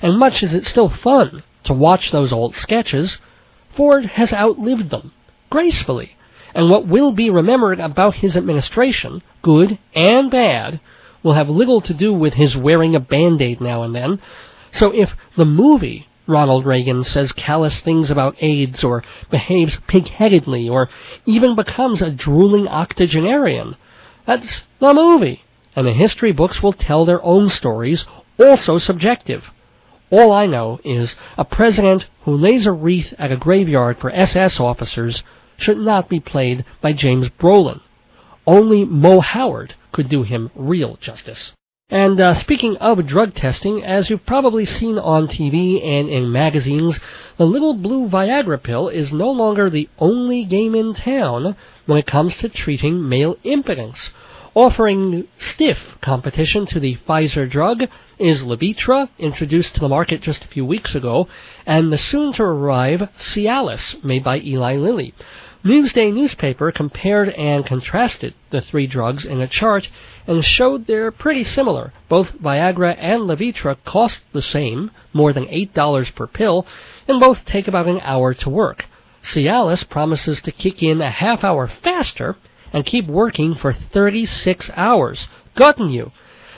And much as it's still fun to watch those old sketches, Ford has outlived them, gracefully and what will be remembered about his administration, good and bad, will have little to do with his wearing a band-aid now and then. So if the movie Ronald Reagan says callous things about AIDS or behaves pig-headedly or even becomes a drooling octogenarian, that's the movie. And the history books will tell their own stories, also subjective. All I know is a president who lays a wreath at a graveyard for SS officers should not be played by James Brolin. Only Moe Howard could do him real justice. And uh, speaking of drug testing, as you've probably seen on TV and in magazines, the little blue Viagra pill is no longer the only game in town when it comes to treating male impotence. Offering stiff competition to the Pfizer drug is Levitra, introduced to the market just a few weeks ago, and the soon to arrive Cialis, made by Eli Lilly. Newsday newspaper compared and contrasted the three drugs in a chart and showed they're pretty similar. Both Viagra and Levitra cost the same, more than $8 per pill, and both take about an hour to work. Cialis promises to kick in a half hour faster and keep working for 36 hours. Gotten you.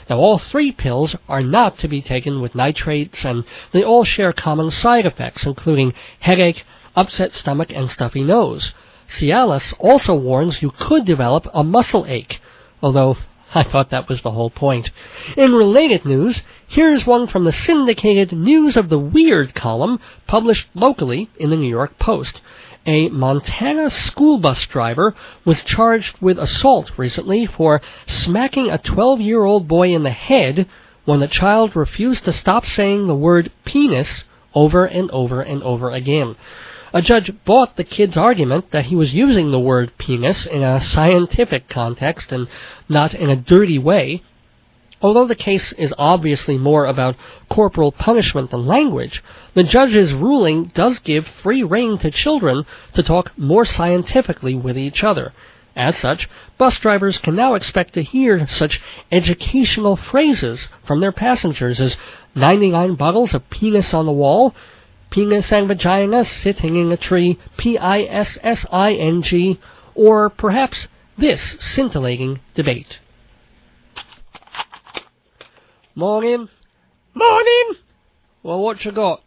Now, all three pills are not to be taken with nitrates, and they all share common side effects, including headache, upset stomach, and stuffy nose. Cialis also warns you could develop a muscle ache, although [LAUGHS] I thought that was the whole point. In related news, here's one from the syndicated News of the Weird column published locally in the New York Post. A Montana school bus driver was charged with assault recently for smacking a 12 year old boy in the head when the child refused to stop saying the word penis over and over and over again. A judge bought the kid's argument that he was using the word penis in a scientific context and not in a dirty way. Although the case is obviously more about corporal punishment than language, the judge's ruling does give free rein to children to talk more scientifically with each other. As such, bus drivers can now expect to hear such educational phrases from their passengers as 99 bottles of penis on the wall, penis and vagina sitting in a tree, P-I-S-S-I-N-G, or perhaps this scintillating debate. Morning. Morning. Well, what you got?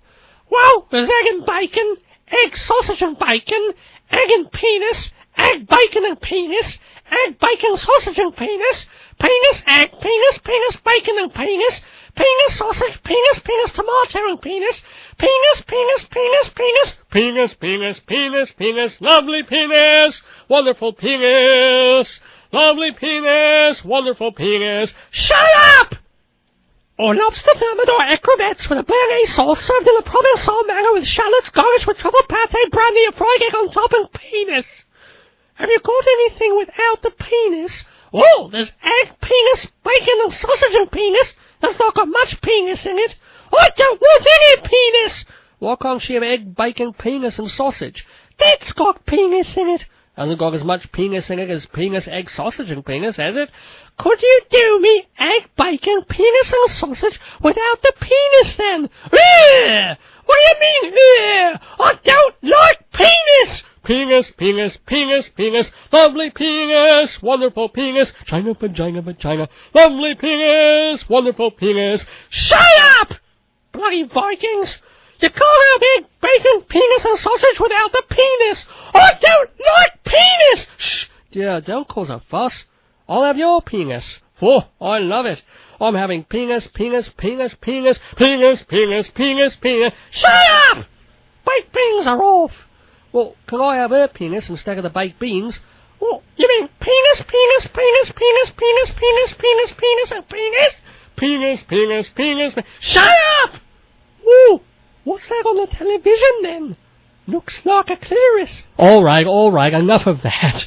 Well, there's egg and bacon, egg sausage and bacon, egg and penis, egg bacon and penis, egg bacon sausage and penis, penis egg, penis penis bacon and penis, penis sausage, penis penis tomato and penis, penis penis penis penis, penis penis penis penis, lovely penis, wonderful penis, lovely penis, wonderful penis. Shut up! Or lobster thermidor acrobats with a béarnaise sauce served in a Provençal manner with shallots garnished with truffle pate, brandy, a fried egg on top, and penis. Have you got anything without the penis? Oh, there's egg, penis, bacon, and sausage and penis. There's not got much penis in it. I don't want any penis. Why can't she have egg, bacon, penis, and sausage? That's got penis in it. Hasn't got as much penis in it as penis, egg, sausage, and penis, has it? Could you do me egg, penis, and sausage without the penis then? Ugh! What do you mean, ugh? I don't like penis! Penis, penis, penis, penis, lovely penis, wonderful penis, China, vagina, vagina, lovely penis, wonderful penis. Shut up! Bloody Vikings! You can't have egg, bacon, penis, and sausage without the penis! I don't like penis! Shh! Dear, don't cause a fuss. I'll have your penis. Oh, I love it. I'm having penis, penis, penis, penis, penis, penis, penis, penis. Shut up! Baked beans are off. Well, can I have her penis instead of the baked beans? Oh, you mean penis, penis, penis, penis, penis, penis, penis, penis, penis? Penis, penis, penis, penis. Shut up! Ooh, what's that on the television then? Looks like a clitoris. All right, all right, enough of that.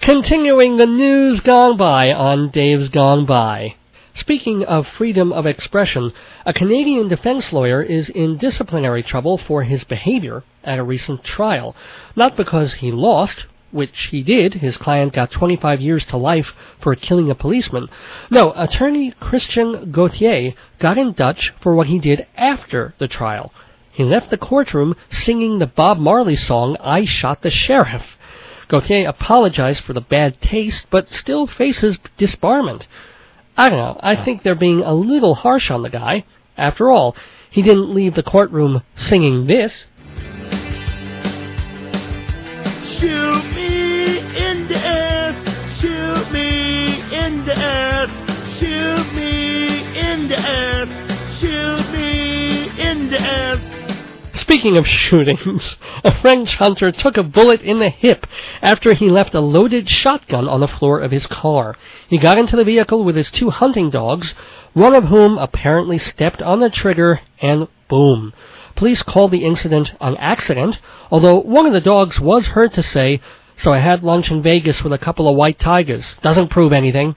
Continuing the news gone by on Dave's Gone By. Speaking of freedom of expression, a Canadian defense lawyer is in disciplinary trouble for his behavior at a recent trial. Not because he lost, which he did. His client got 25 years to life for killing a policeman. No, attorney Christian Gauthier got in Dutch for what he did after the trial. He left the courtroom singing the Bob Marley song, I Shot the Sheriff. Gauthier apologized for the bad taste, but still faces disbarment. I don't know. I think they're being a little harsh on the guy. After all, he didn't leave the courtroom singing this. Shoot me in the ass, shoot me in the ass, shoot me in the ass, shoot me in the ass. Speaking of shootings, a French hunter took a bullet in the hip after he left a loaded shotgun on the floor of his car. He got into the vehicle with his two hunting dogs, one of whom apparently stepped on the trigger, and boom. Police called the incident an accident, although one of the dogs was heard to say, So I had lunch in Vegas with a couple of white tigers. Doesn't prove anything.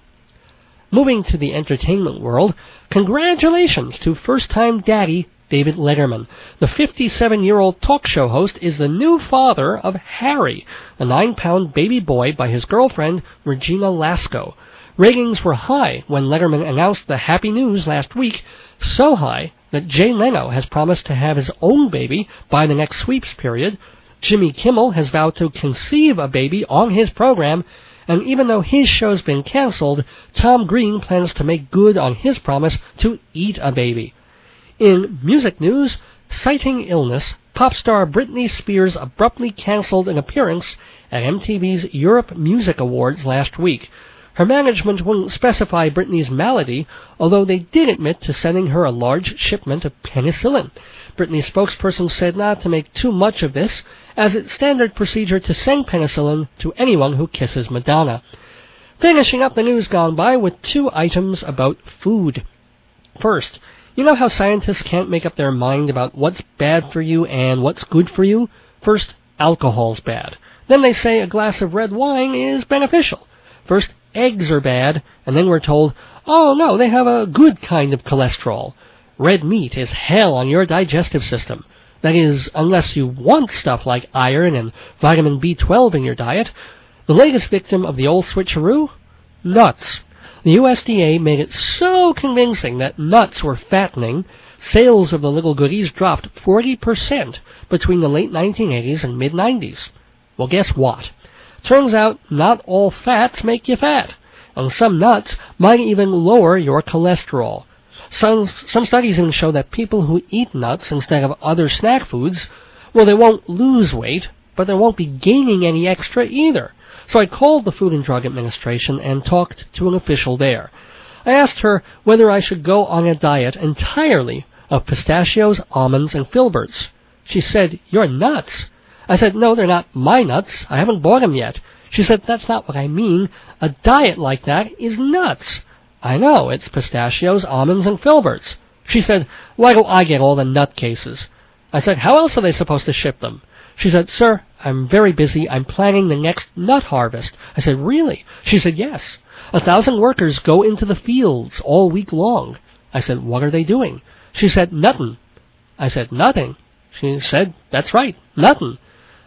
Moving to the entertainment world, congratulations to first time daddy David Letterman. The 57 year old talk show host is the new father of Harry, a nine pound baby boy by his girlfriend Regina Lasko. Ratings were high when Letterman announced the happy news last week, so high that Jay Leno has promised to have his own baby by the next sweeps period. Jimmy Kimmel has vowed to conceive a baby on his program, and even though his show's been canceled, Tom Green plans to make good on his promise to eat a baby. In music news, citing illness, pop star Britney Spears abruptly canceled an appearance at MTV's Europe Music Awards last week. Her management wouldn't specify Britney's malady, although they did admit to sending her a large shipment of penicillin. Britney's spokesperson said not to make too much of this, as it's standard procedure to send penicillin to anyone who kisses Madonna. Finishing up the news gone by with two items about food. First, you know how scientists can't make up their mind about what's bad for you and what's good for you? First, alcohol's bad. Then they say a glass of red wine is beneficial. First, eggs are bad, and then we're told, oh no, they have a good kind of cholesterol. Red meat is hell on your digestive system. That is, unless you want stuff like iron and vitamin B12 in your diet. The latest victim of the old switcheroo? Nuts. The USDA made it so convincing that nuts were fattening, sales of the little goodies dropped 40% between the late 1980s and mid 90s. Well, guess what? Turns out not all fats make you fat, and some nuts might even lower your cholesterol. Some, some studies even show that people who eat nuts instead of other snack foods, well, they won't lose weight, but they won't be gaining any extra either. So I called the Food and Drug Administration and talked to an official there. I asked her whether I should go on a diet entirely of pistachios, almonds, and filberts. She said, You're nuts. I said, No, they're not my nuts. I haven't bought them yet. She said, That's not what I mean. A diet like that is nuts. I know, it's pistachios, almonds, and filberts. She said, Why do I get all the nut cases? I said, How else are they supposed to ship them? She said, Sir, I'm very busy. I'm planning the next nut harvest. I said, Really? She said, Yes. A thousand workers go into the fields all week long. I said, What are they doing? She said, Nothing. I said, Nothing. She said, That's right, nothing.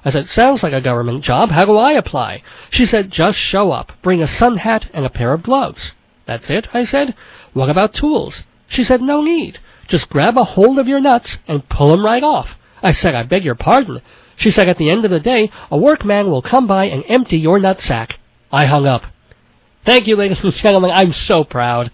I said, Sounds like a government job. How do I apply? She said, Just show up. Bring a sun hat and a pair of gloves. That's it, I said. What about tools? She said, No need. Just grab a hold of your nuts and pull 'em right off. I said, I beg your pardon. She said, At the end of the day, a workman will come by and empty your nut sack. I hung up. Thank you, ladies and gentlemen. I'm so proud.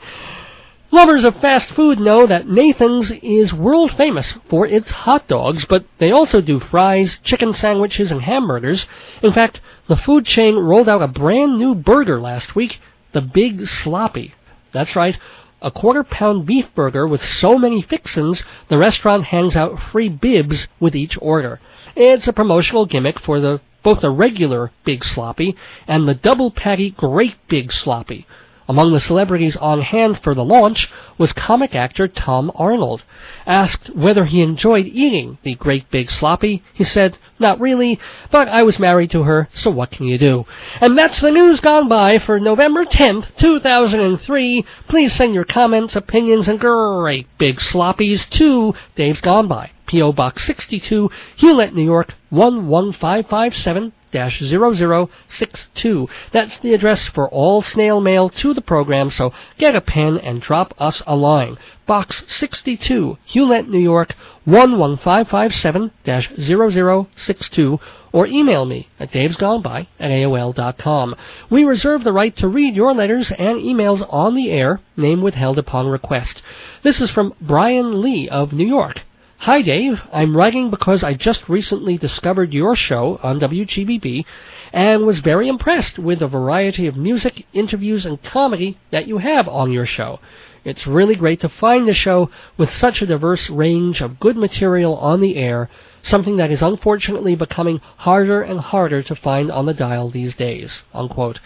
Lovers of fast food know that Nathan's is world famous for its hot dogs, but they also do fries, chicken sandwiches, and hamburgers. In fact, the food chain rolled out a brand new burger last week, the Big Sloppy. That's right, a quarter pound beef burger with so many fixins, the restaurant hands out free bibs with each order. It's a promotional gimmick for the both the regular Big Sloppy and the double patty Great Big Sloppy. Among the celebrities on hand for the launch was comic actor Tom Arnold. Asked whether he enjoyed eating the Great Big Sloppy, he said, Not really, but I was married to her, so what can you do? And that's the news gone by for November 10th, 2003. Please send your comments, opinions, and great big sloppies to Dave's Gone By. P.O. Box 62, Hewlett, New York 11557 0062. That's the address for all snail mail to the program, so get a pen and drop us a line. Box 62, Hewlett, New York 11557 0062 or email me at davesgoneby at AOL.com. We reserve the right to read your letters and emails on the air, name withheld upon request. This is from Brian Lee of New York. Hi, Dave. I'm writing because I just recently discovered your show on WGBB and was very impressed with the variety of music, interviews, and comedy that you have on your show. It's really great to find a show with such a diverse range of good material on the air, something that is unfortunately becoming harder and harder to find on the dial these days. Unquote.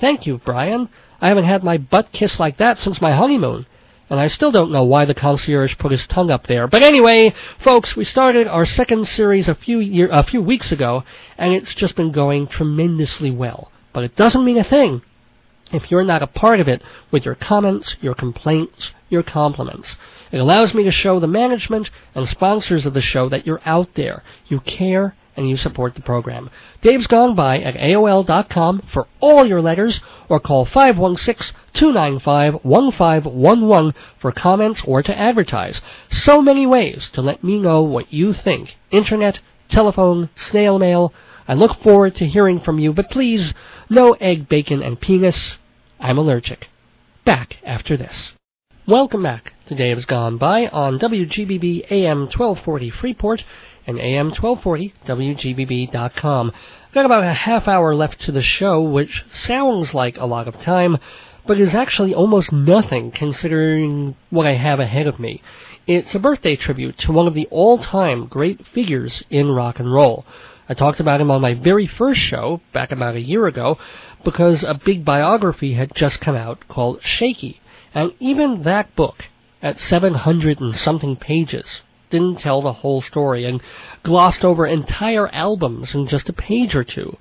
Thank you, Brian. I haven't had my butt kissed like that since my honeymoon. And I still don't know why the concierge put his tongue up there. But anyway, folks, we started our second series a few year, a few weeks ago, and it's just been going tremendously well. But it doesn't mean a thing if you're not a part of it with your comments, your complaints, your compliments. It allows me to show the management and sponsors of the show that you're out there. You care and you support the program. Dave's Gone By at AOL.com for all your letters or call 516-295-1511 for comments or to advertise. So many ways to let me know what you think. Internet, telephone, snail mail. I look forward to hearing from you, but please, no egg, bacon, and penis. I'm allergic. Back after this. Welcome back to Dave's Gone By on WGBB AM 1240 Freeport and AM 1240 WGBB.com. I've got about a half hour left to the show, which sounds like a lot of time, but is actually almost nothing considering what I have ahead of me. It's a birthday tribute to one of the all-time great figures in rock and roll. I talked about him on my very first show, back about a year ago, because a big biography had just come out called Shaky. And even that book, at 700 and something pages, didn't tell the whole story and glossed over entire albums in just a page or two.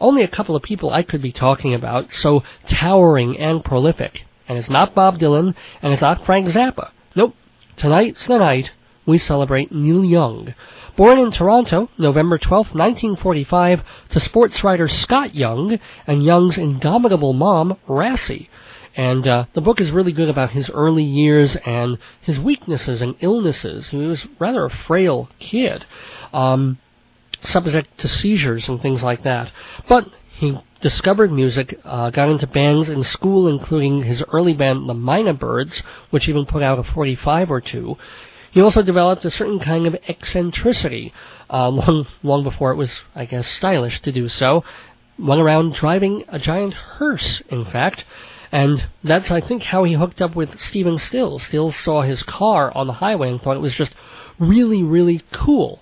Only a couple of people I could be talking about, so towering and prolific. And it's not Bob Dylan, and it's not Frank Zappa. Nope. Tonight's the night we celebrate Neil Young. Born in Toronto, November 12, 1945, to sports writer Scott Young and Young's indomitable mom, Rassy. And uh, the book is really good about his early years and his weaknesses and illnesses. He was rather a frail kid, um, subject to seizures and things like that. But he discovered music, uh, got into bands in school, including his early band, the Mynah Birds, which even put out a 45 or two. He also developed a certain kind of eccentricity, uh, [LAUGHS] long, long before it was, I guess, stylish to do so. Went around driving a giant hearse, in fact, and that's, I think, how he hooked up with Stephen Stills. Stills saw his car on the highway and thought it was just really, really cool.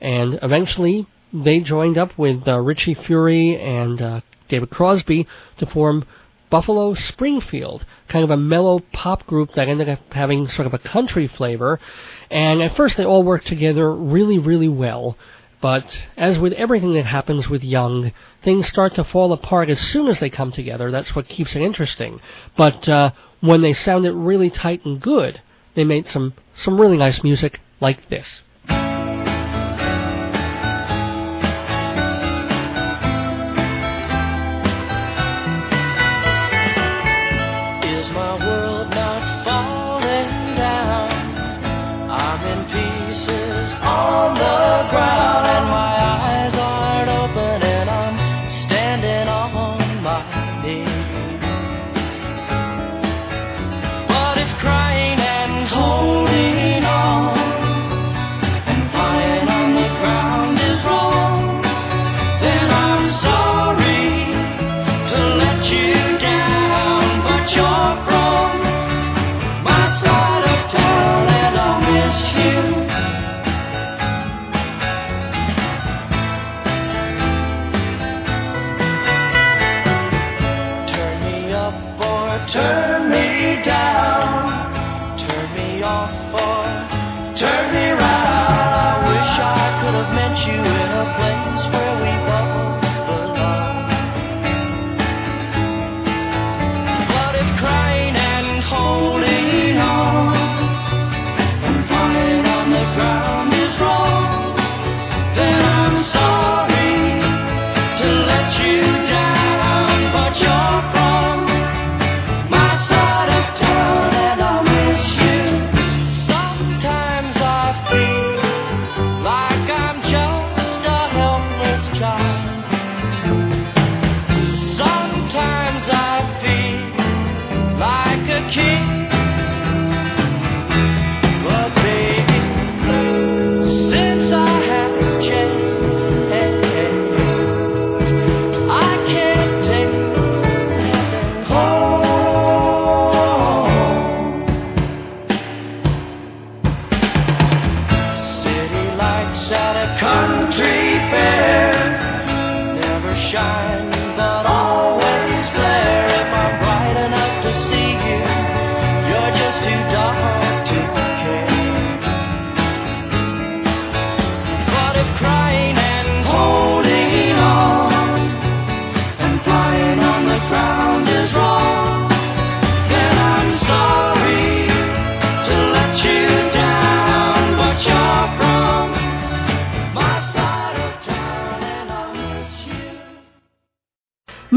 And eventually, they joined up with uh, Richie Furay and uh, David Crosby to form Buffalo Springfield, kind of a mellow pop group that ended up having sort of a country flavor. And at first, they all worked together really, really well. But as with everything that happens with Young, things start to fall apart as soon as they come together. That's what keeps it interesting. But uh, when they sounded really tight and good, they made some some really nice music like this.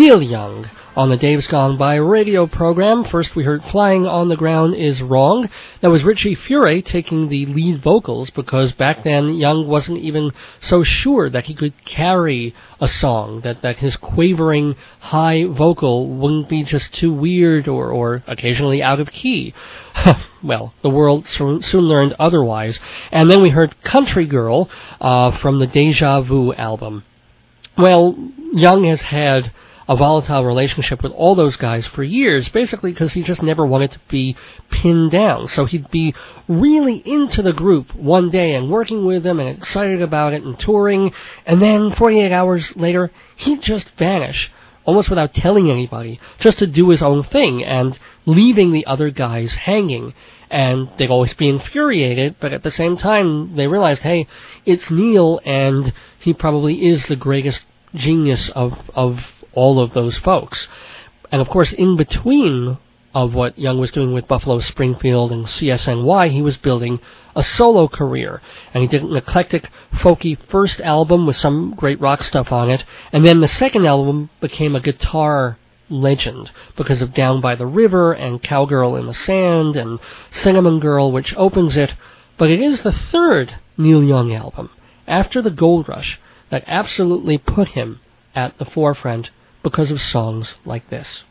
Neil Young, on the Dave's Gone By radio program. First, we heard Flying on the Ground is Wrong. That was Richie Furay taking the lead vocals because back then Young wasn't even so sure that he could carry a song, that, that his quavering high vocal wouldn't be just too weird or, or occasionally out of key. [LAUGHS] well, the world soon, soon learned otherwise. And then we heard Country Girl uh, from the Deja Vu album. Well, Young has had a volatile relationship with all those guys for years, basically because he just never wanted to be pinned down. So he'd be really into the group one day and working with them and excited about it and touring, and then 48 hours later, he'd just vanish, almost without telling anybody, just to do his own thing and leaving the other guys hanging. And they'd always be infuriated, but at the same time, they realized, hey, it's Neil, and he probably is the greatest genius of, of all of those folks. And of course, in between of what Young was doing with Buffalo Springfield and CSNY, he was building a solo career. And he did an eclectic, folky first album with some great rock stuff on it. And then the second album became a guitar legend because of Down by the River and Cowgirl in the Sand and Cinnamon Girl, which opens it. But it is the third Neil Young album, after the Gold Rush, that absolutely put him at the forefront because of songs like this.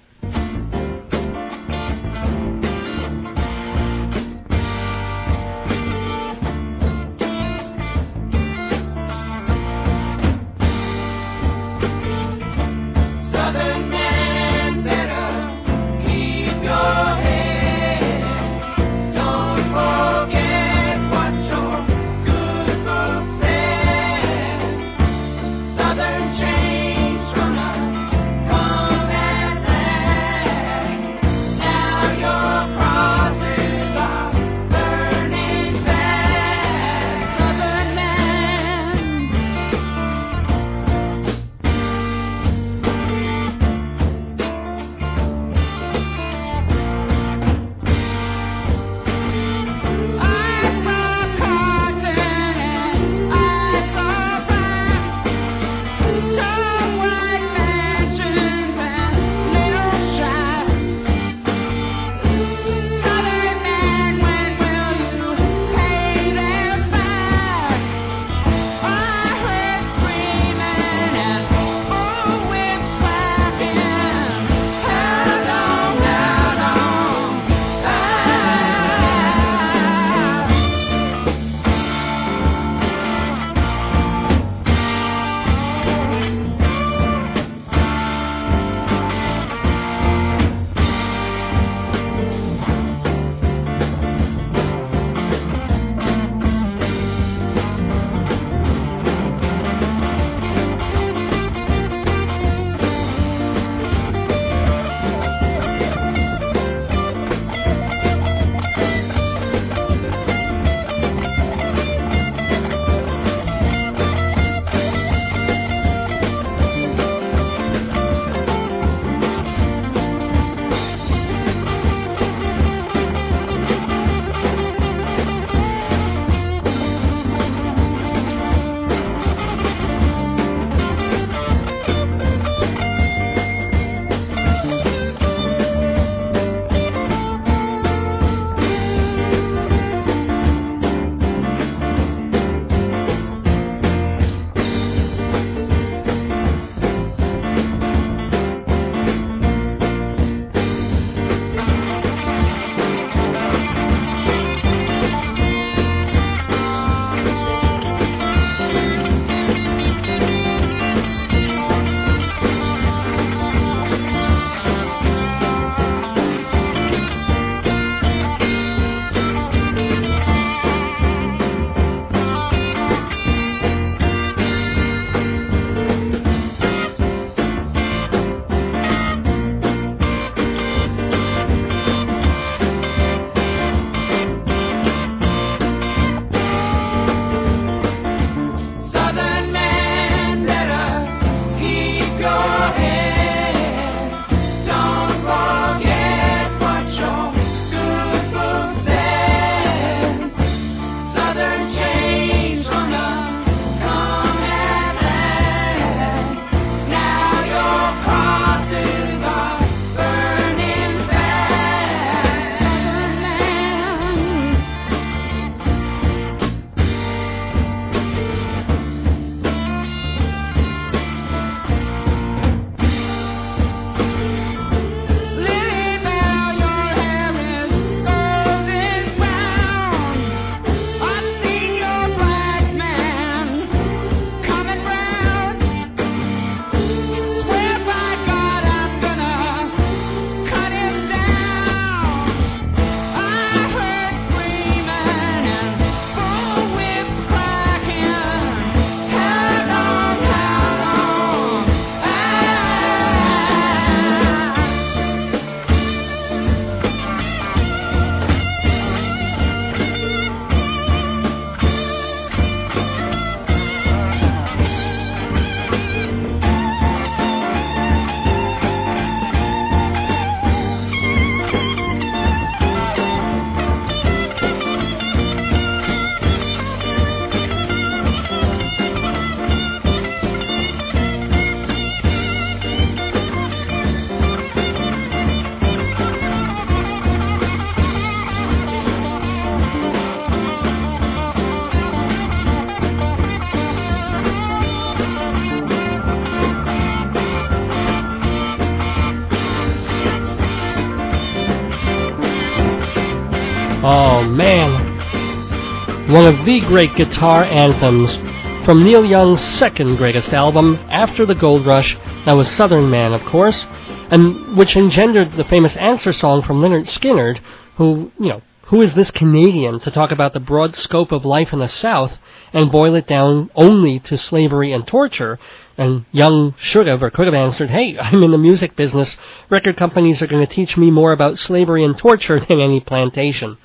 The great guitar anthems from Neil Young's second greatest album, after the Gold Rush, that was Southern Man, of course, and which engendered the famous answer song from Lynyrd Skynyrd, who, you know, who is this Canadian to talk about the broad scope of life in the South and boil it down only to slavery and torture? And Young should have or could have answered, hey, [LAUGHS] I'm in the music business. Record companies are going to teach me more about slavery and torture [LAUGHS] than any plantation.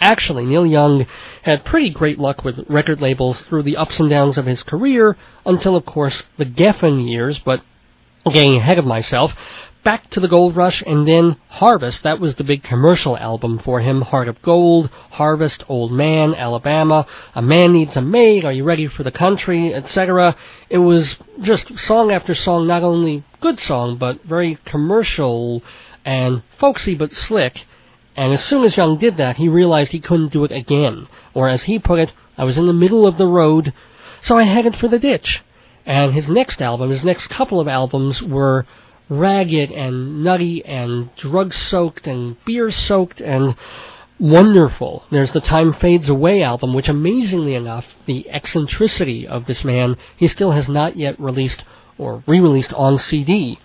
Actually, Neil Young had pretty great luck with record labels through the ups and downs of his career until, of course, the Geffen years, but getting ahead of myself back to the Gold Rush, and then Harvest. That was the big commercial album for him. Heart of Gold, Harvest, Old Man, Alabama, A Man Needs a Maid, Are You Ready for the Country, etc. It was just song after song, not only good song, but very commercial and folksy but slick. And as soon as Young did that, he realized he couldn't do it again. Or as he put it, I was in the middle of the road, so I headed for the ditch. And his next album, his next couple of albums were ragged and nutty and drug soaked and beer soaked and wonderful. There's the Time Fades Away album, which amazingly enough, the eccentricity of this man, he still has not yet released or re-released on CD.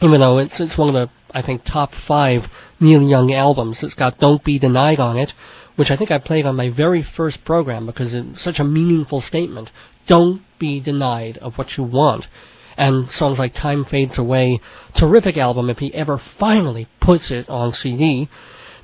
Even though it's it's one of the I think top five Neil Young albums. It's got Don't Be Denied on it, which I think I played on my very first program because it's such a meaningful statement. Don't be denied of what you want and songs like Time Fades Away. Terrific album if he ever finally puts it on CD.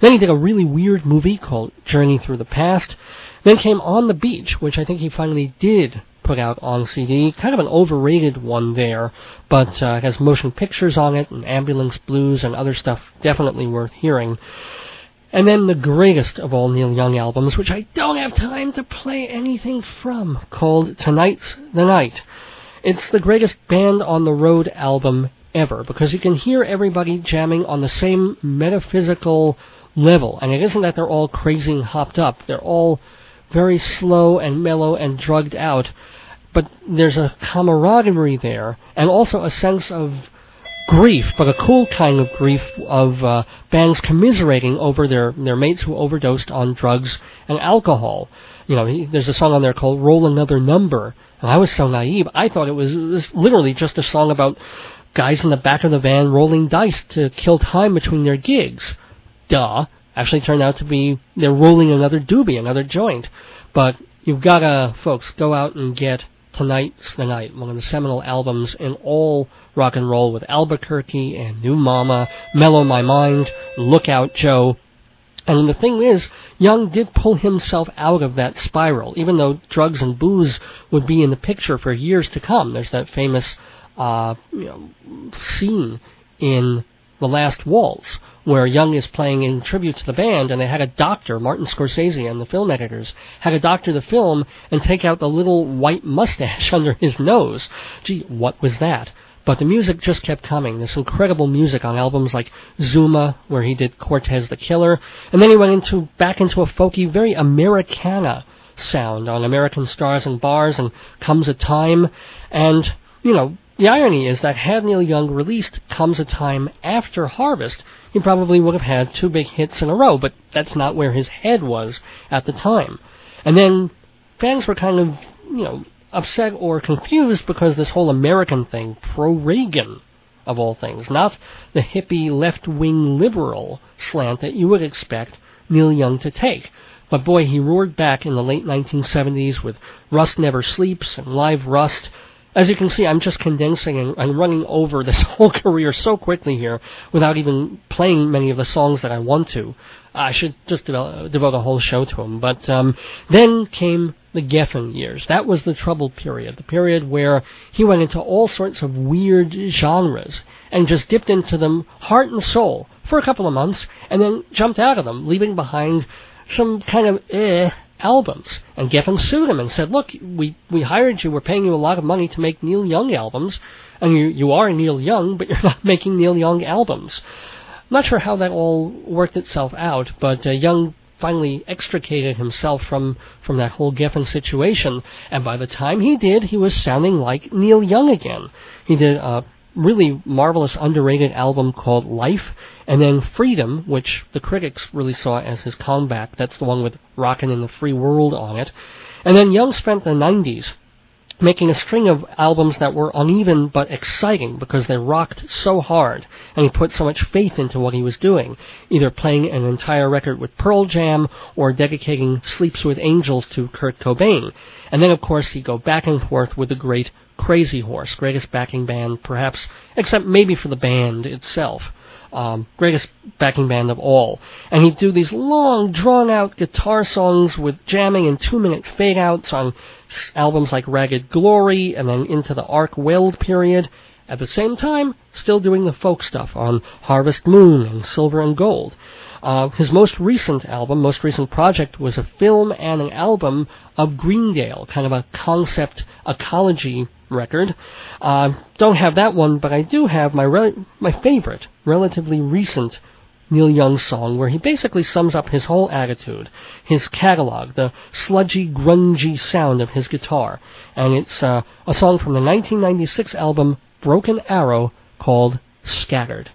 Then he did a really weird movie called Journey Through the Past. Then came On the Beach, which I think he finally did put out on CD. Kind of an overrated one there, but uh, it has motion pictures on it and ambulance blues and other stuff definitely worth hearing. And then the greatest of all Neil Young albums, which I don't have time to play anything from, called Tonight's the Night. It's the greatest band on the road album ever because you can hear everybody jamming on the same metaphysical level. And it isn't that they're all crazy and hopped up. They're all very slow and mellow and drugged out. But there's a camaraderie there and also a sense of grief, but a cool kind of grief of uh, bands commiserating over their, their mates who overdosed on drugs and alcohol. You know, he, there's a song on there called Roll Another Number and I was so naive. I thought it was, it was literally just a song about guys in the back of the van rolling dice to kill time between their gigs. Duh. Actually turned out to be they're rolling another doobie, another joint. But you've gotta, folks, go out and get Tonight's the Night, one of the seminal albums in all rock and roll with Albuquerque and New Mama, Mellow My Mind, Lookout Joe, and the thing is, Young did pull himself out of that spiral, even though drugs and booze would be in the picture for years to come. There's that famous uh, you know, scene in The Last Waltz where Young is playing in tribute to the band, and they had a doctor, Martin Scorsese and the film editors, had a doctor the film and take out the little white mustache [LAUGHS] under his nose. Gee, what was that? But the music just kept coming. This incredible music on albums like Zuma, where he did Cortez the Killer, and then he went into back into a folky, very Americana sound on American Stars and Bars and Comes a Time. And, you know, the irony is that had Neil Young released Comes a Time after Harvest, he probably would have had two big hits in a row, but that's not where his head was at the time. And then fans were kind of, you know, upset or confused because this whole American thing, pro Reagan, of all things, not the hippie left wing liberal slant that you would expect Neil Young to take. But boy, he roared back in the late 1970s with Rust Never Sleeps and Live Rust. As you can see, I'm just condensing and, and running over this [LAUGHS] whole career so quickly here without even playing many of the songs that I want to. I should just develop, devote a whole show to him. But um, then came the Geffen years. That was the troubled period, the period where he went into all sorts of weird genres and just dipped into them heart and soul for a couple of months and then jumped out of them, leaving behind some kind of eh albums. And Geffen sued him and said, look, we, we hired you, we're paying you a lot of money to make Neil Young albums, and you, you are Neil Young, but you're [LAUGHS] not making Neil Young albums. Not sure how that all worked itself out, but uh, Young finally extricated himself from, from that whole Geffen situation, and by the time he did, he was sounding like Neil Young again. He did a really marvelous, underrated album called Life, and then Freedom, which the critics really saw as his comeback. That's the one with Rockin' in the Free World on it. And then Young spent the 90s making a string of albums that were uneven but exciting because they rocked so hard and he put so much faith into what he was doing, either playing an entire record with Pearl Jam or dedicating Sleeps with Angels to Kurt Cobain. And then of course he'd go back and forth with the great Crazy Horse, greatest backing band perhaps, except maybe for the band itself um, greatest backing band of all. And he'd do these long, drawn out guitar songs with jamming and two minute fade outs on albums like Ragged Glory and then into the Arc Weld period. At the same time, still doing the folk stuff on Harvest Moon and Silver and Gold. Uh, his most recent album, most recent project, was a film and an album of Greendale, kind of a concept ecology record. Uh, don't have that one, but I do have my re- my favorite, relatively recent Neil Young song where he basically sums up his whole attitude, his catalog, the sludgy, grungy sound of his guitar. And it's uh, a song from the 1996 album Broken Arrow called Scattered.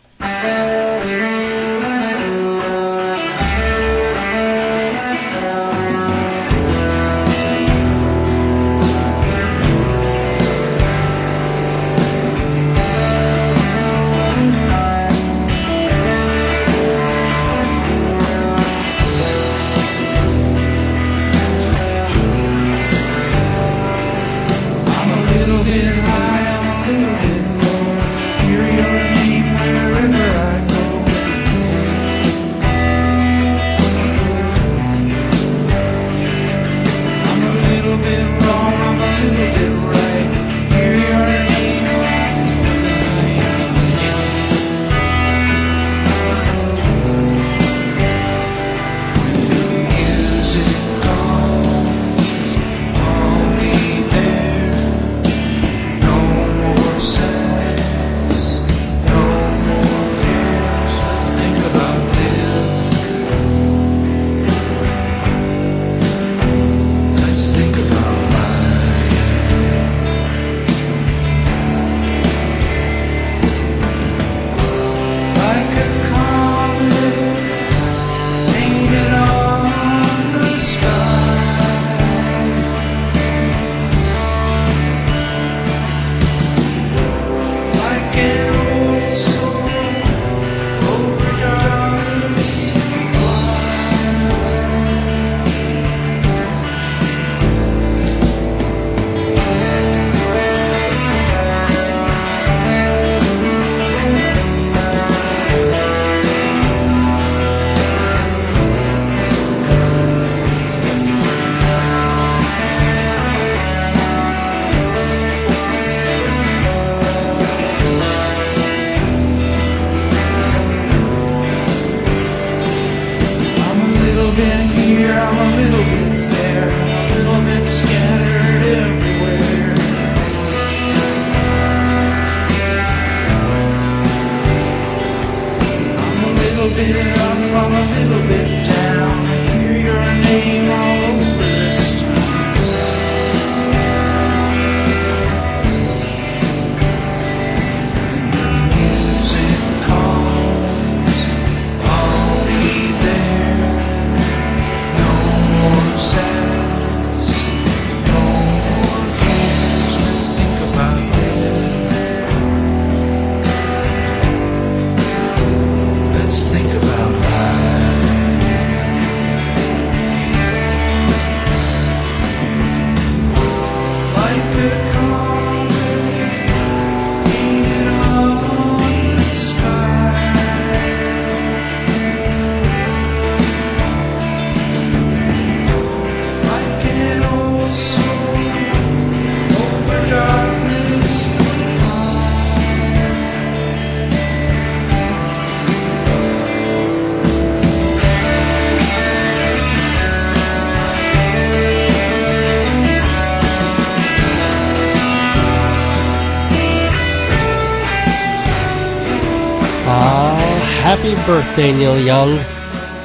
Birthday, Neil Young.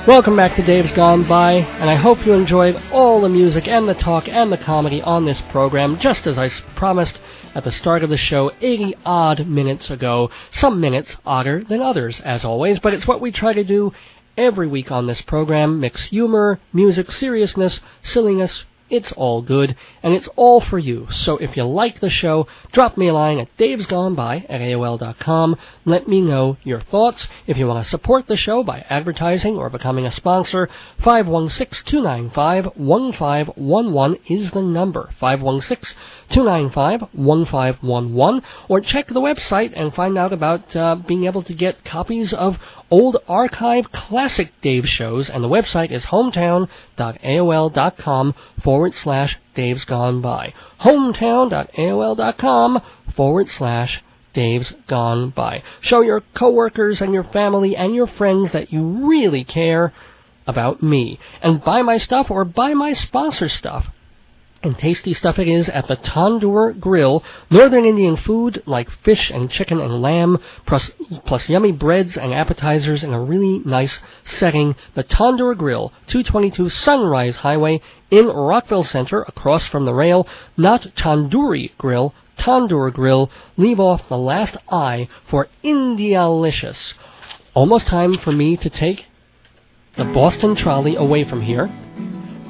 Welcome back to Dave's Gone By, and I hope you enjoyed all the music and the talk and the comedy on this program, just as I promised at the start of the show 80 odd minutes ago. Some minutes odder than others, as always, but it's what we try to do every week on this program mix humor, music, seriousness, silliness, it's all good, and it's all for you. So if you like the show, drop me a line at davesgoneby at AOL.com. Let me know your thoughts. If you want to support the show by advertising or becoming a sponsor, 516-295-1511 is the number. 516-295-1511. Or check the website and find out about uh, being able to get copies of old archive classic Dave shows, and the website is hometown.aol.com forward slash Dave's Gone By. Hometown.aol.com forward slash Dave's Gone By. Show your coworkers and your family and your friends that you really care about me. And buy my stuff or buy my sponsor stuff. And tasty stuff it is at the Tandoor Grill. Northern Indian food like fish and chicken and lamb, plus, plus yummy breads and appetizers in a really nice setting. The Tandoor Grill, 222 Sunrise Highway in Rockville Center, across from the rail. Not Tandoori Grill, Tandoor Grill. Leave off the last I for Indialicious. Almost time for me to take the Boston trolley away from here.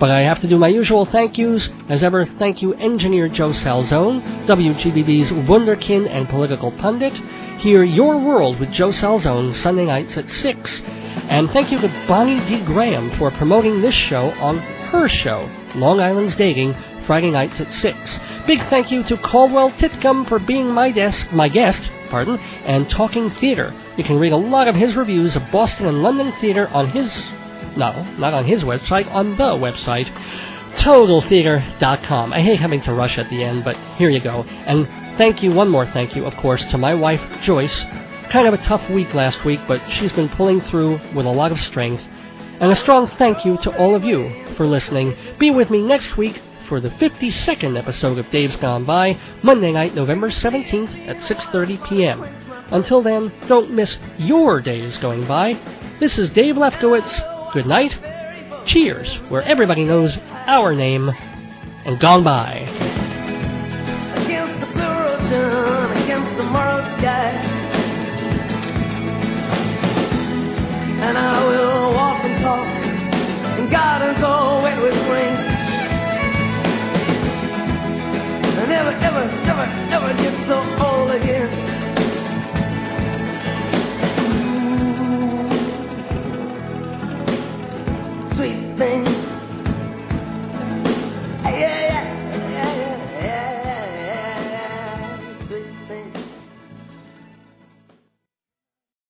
But I have to do my usual thank yous. As ever, thank you, engineer Joe Salzone, WGBB's wunderkind and political pundit. Hear Your World with Joe Salzone Sunday nights at 6. And thank you to Bonnie D. Graham for promoting this show on her show, Long Island's Dating, Friday nights at 6. Big thank you to Caldwell Titcomb for being my desk, my guest, pardon, and talking theater. You can read a lot of his reviews of Boston and London theater on his no, not on his website, on the website, totaltheater.com. I hate having to rush at the end, but here you go. And thank you, one more thank you, of course, to my wife, Joyce. Kind of a tough week last week, but she's been pulling through with a lot of strength. And a strong thank you to all of you for listening. Be with me next week for the 52nd episode of Dave's Gone By, Monday night, November 17th at 6.30 p.m. Until then, don't miss your days going by. This is Dave Lefkowitz good night, cheers, where everybody knows our name, and gone by. And I will walk and talk, and God and go with. I never, ever, never, never get so old again. things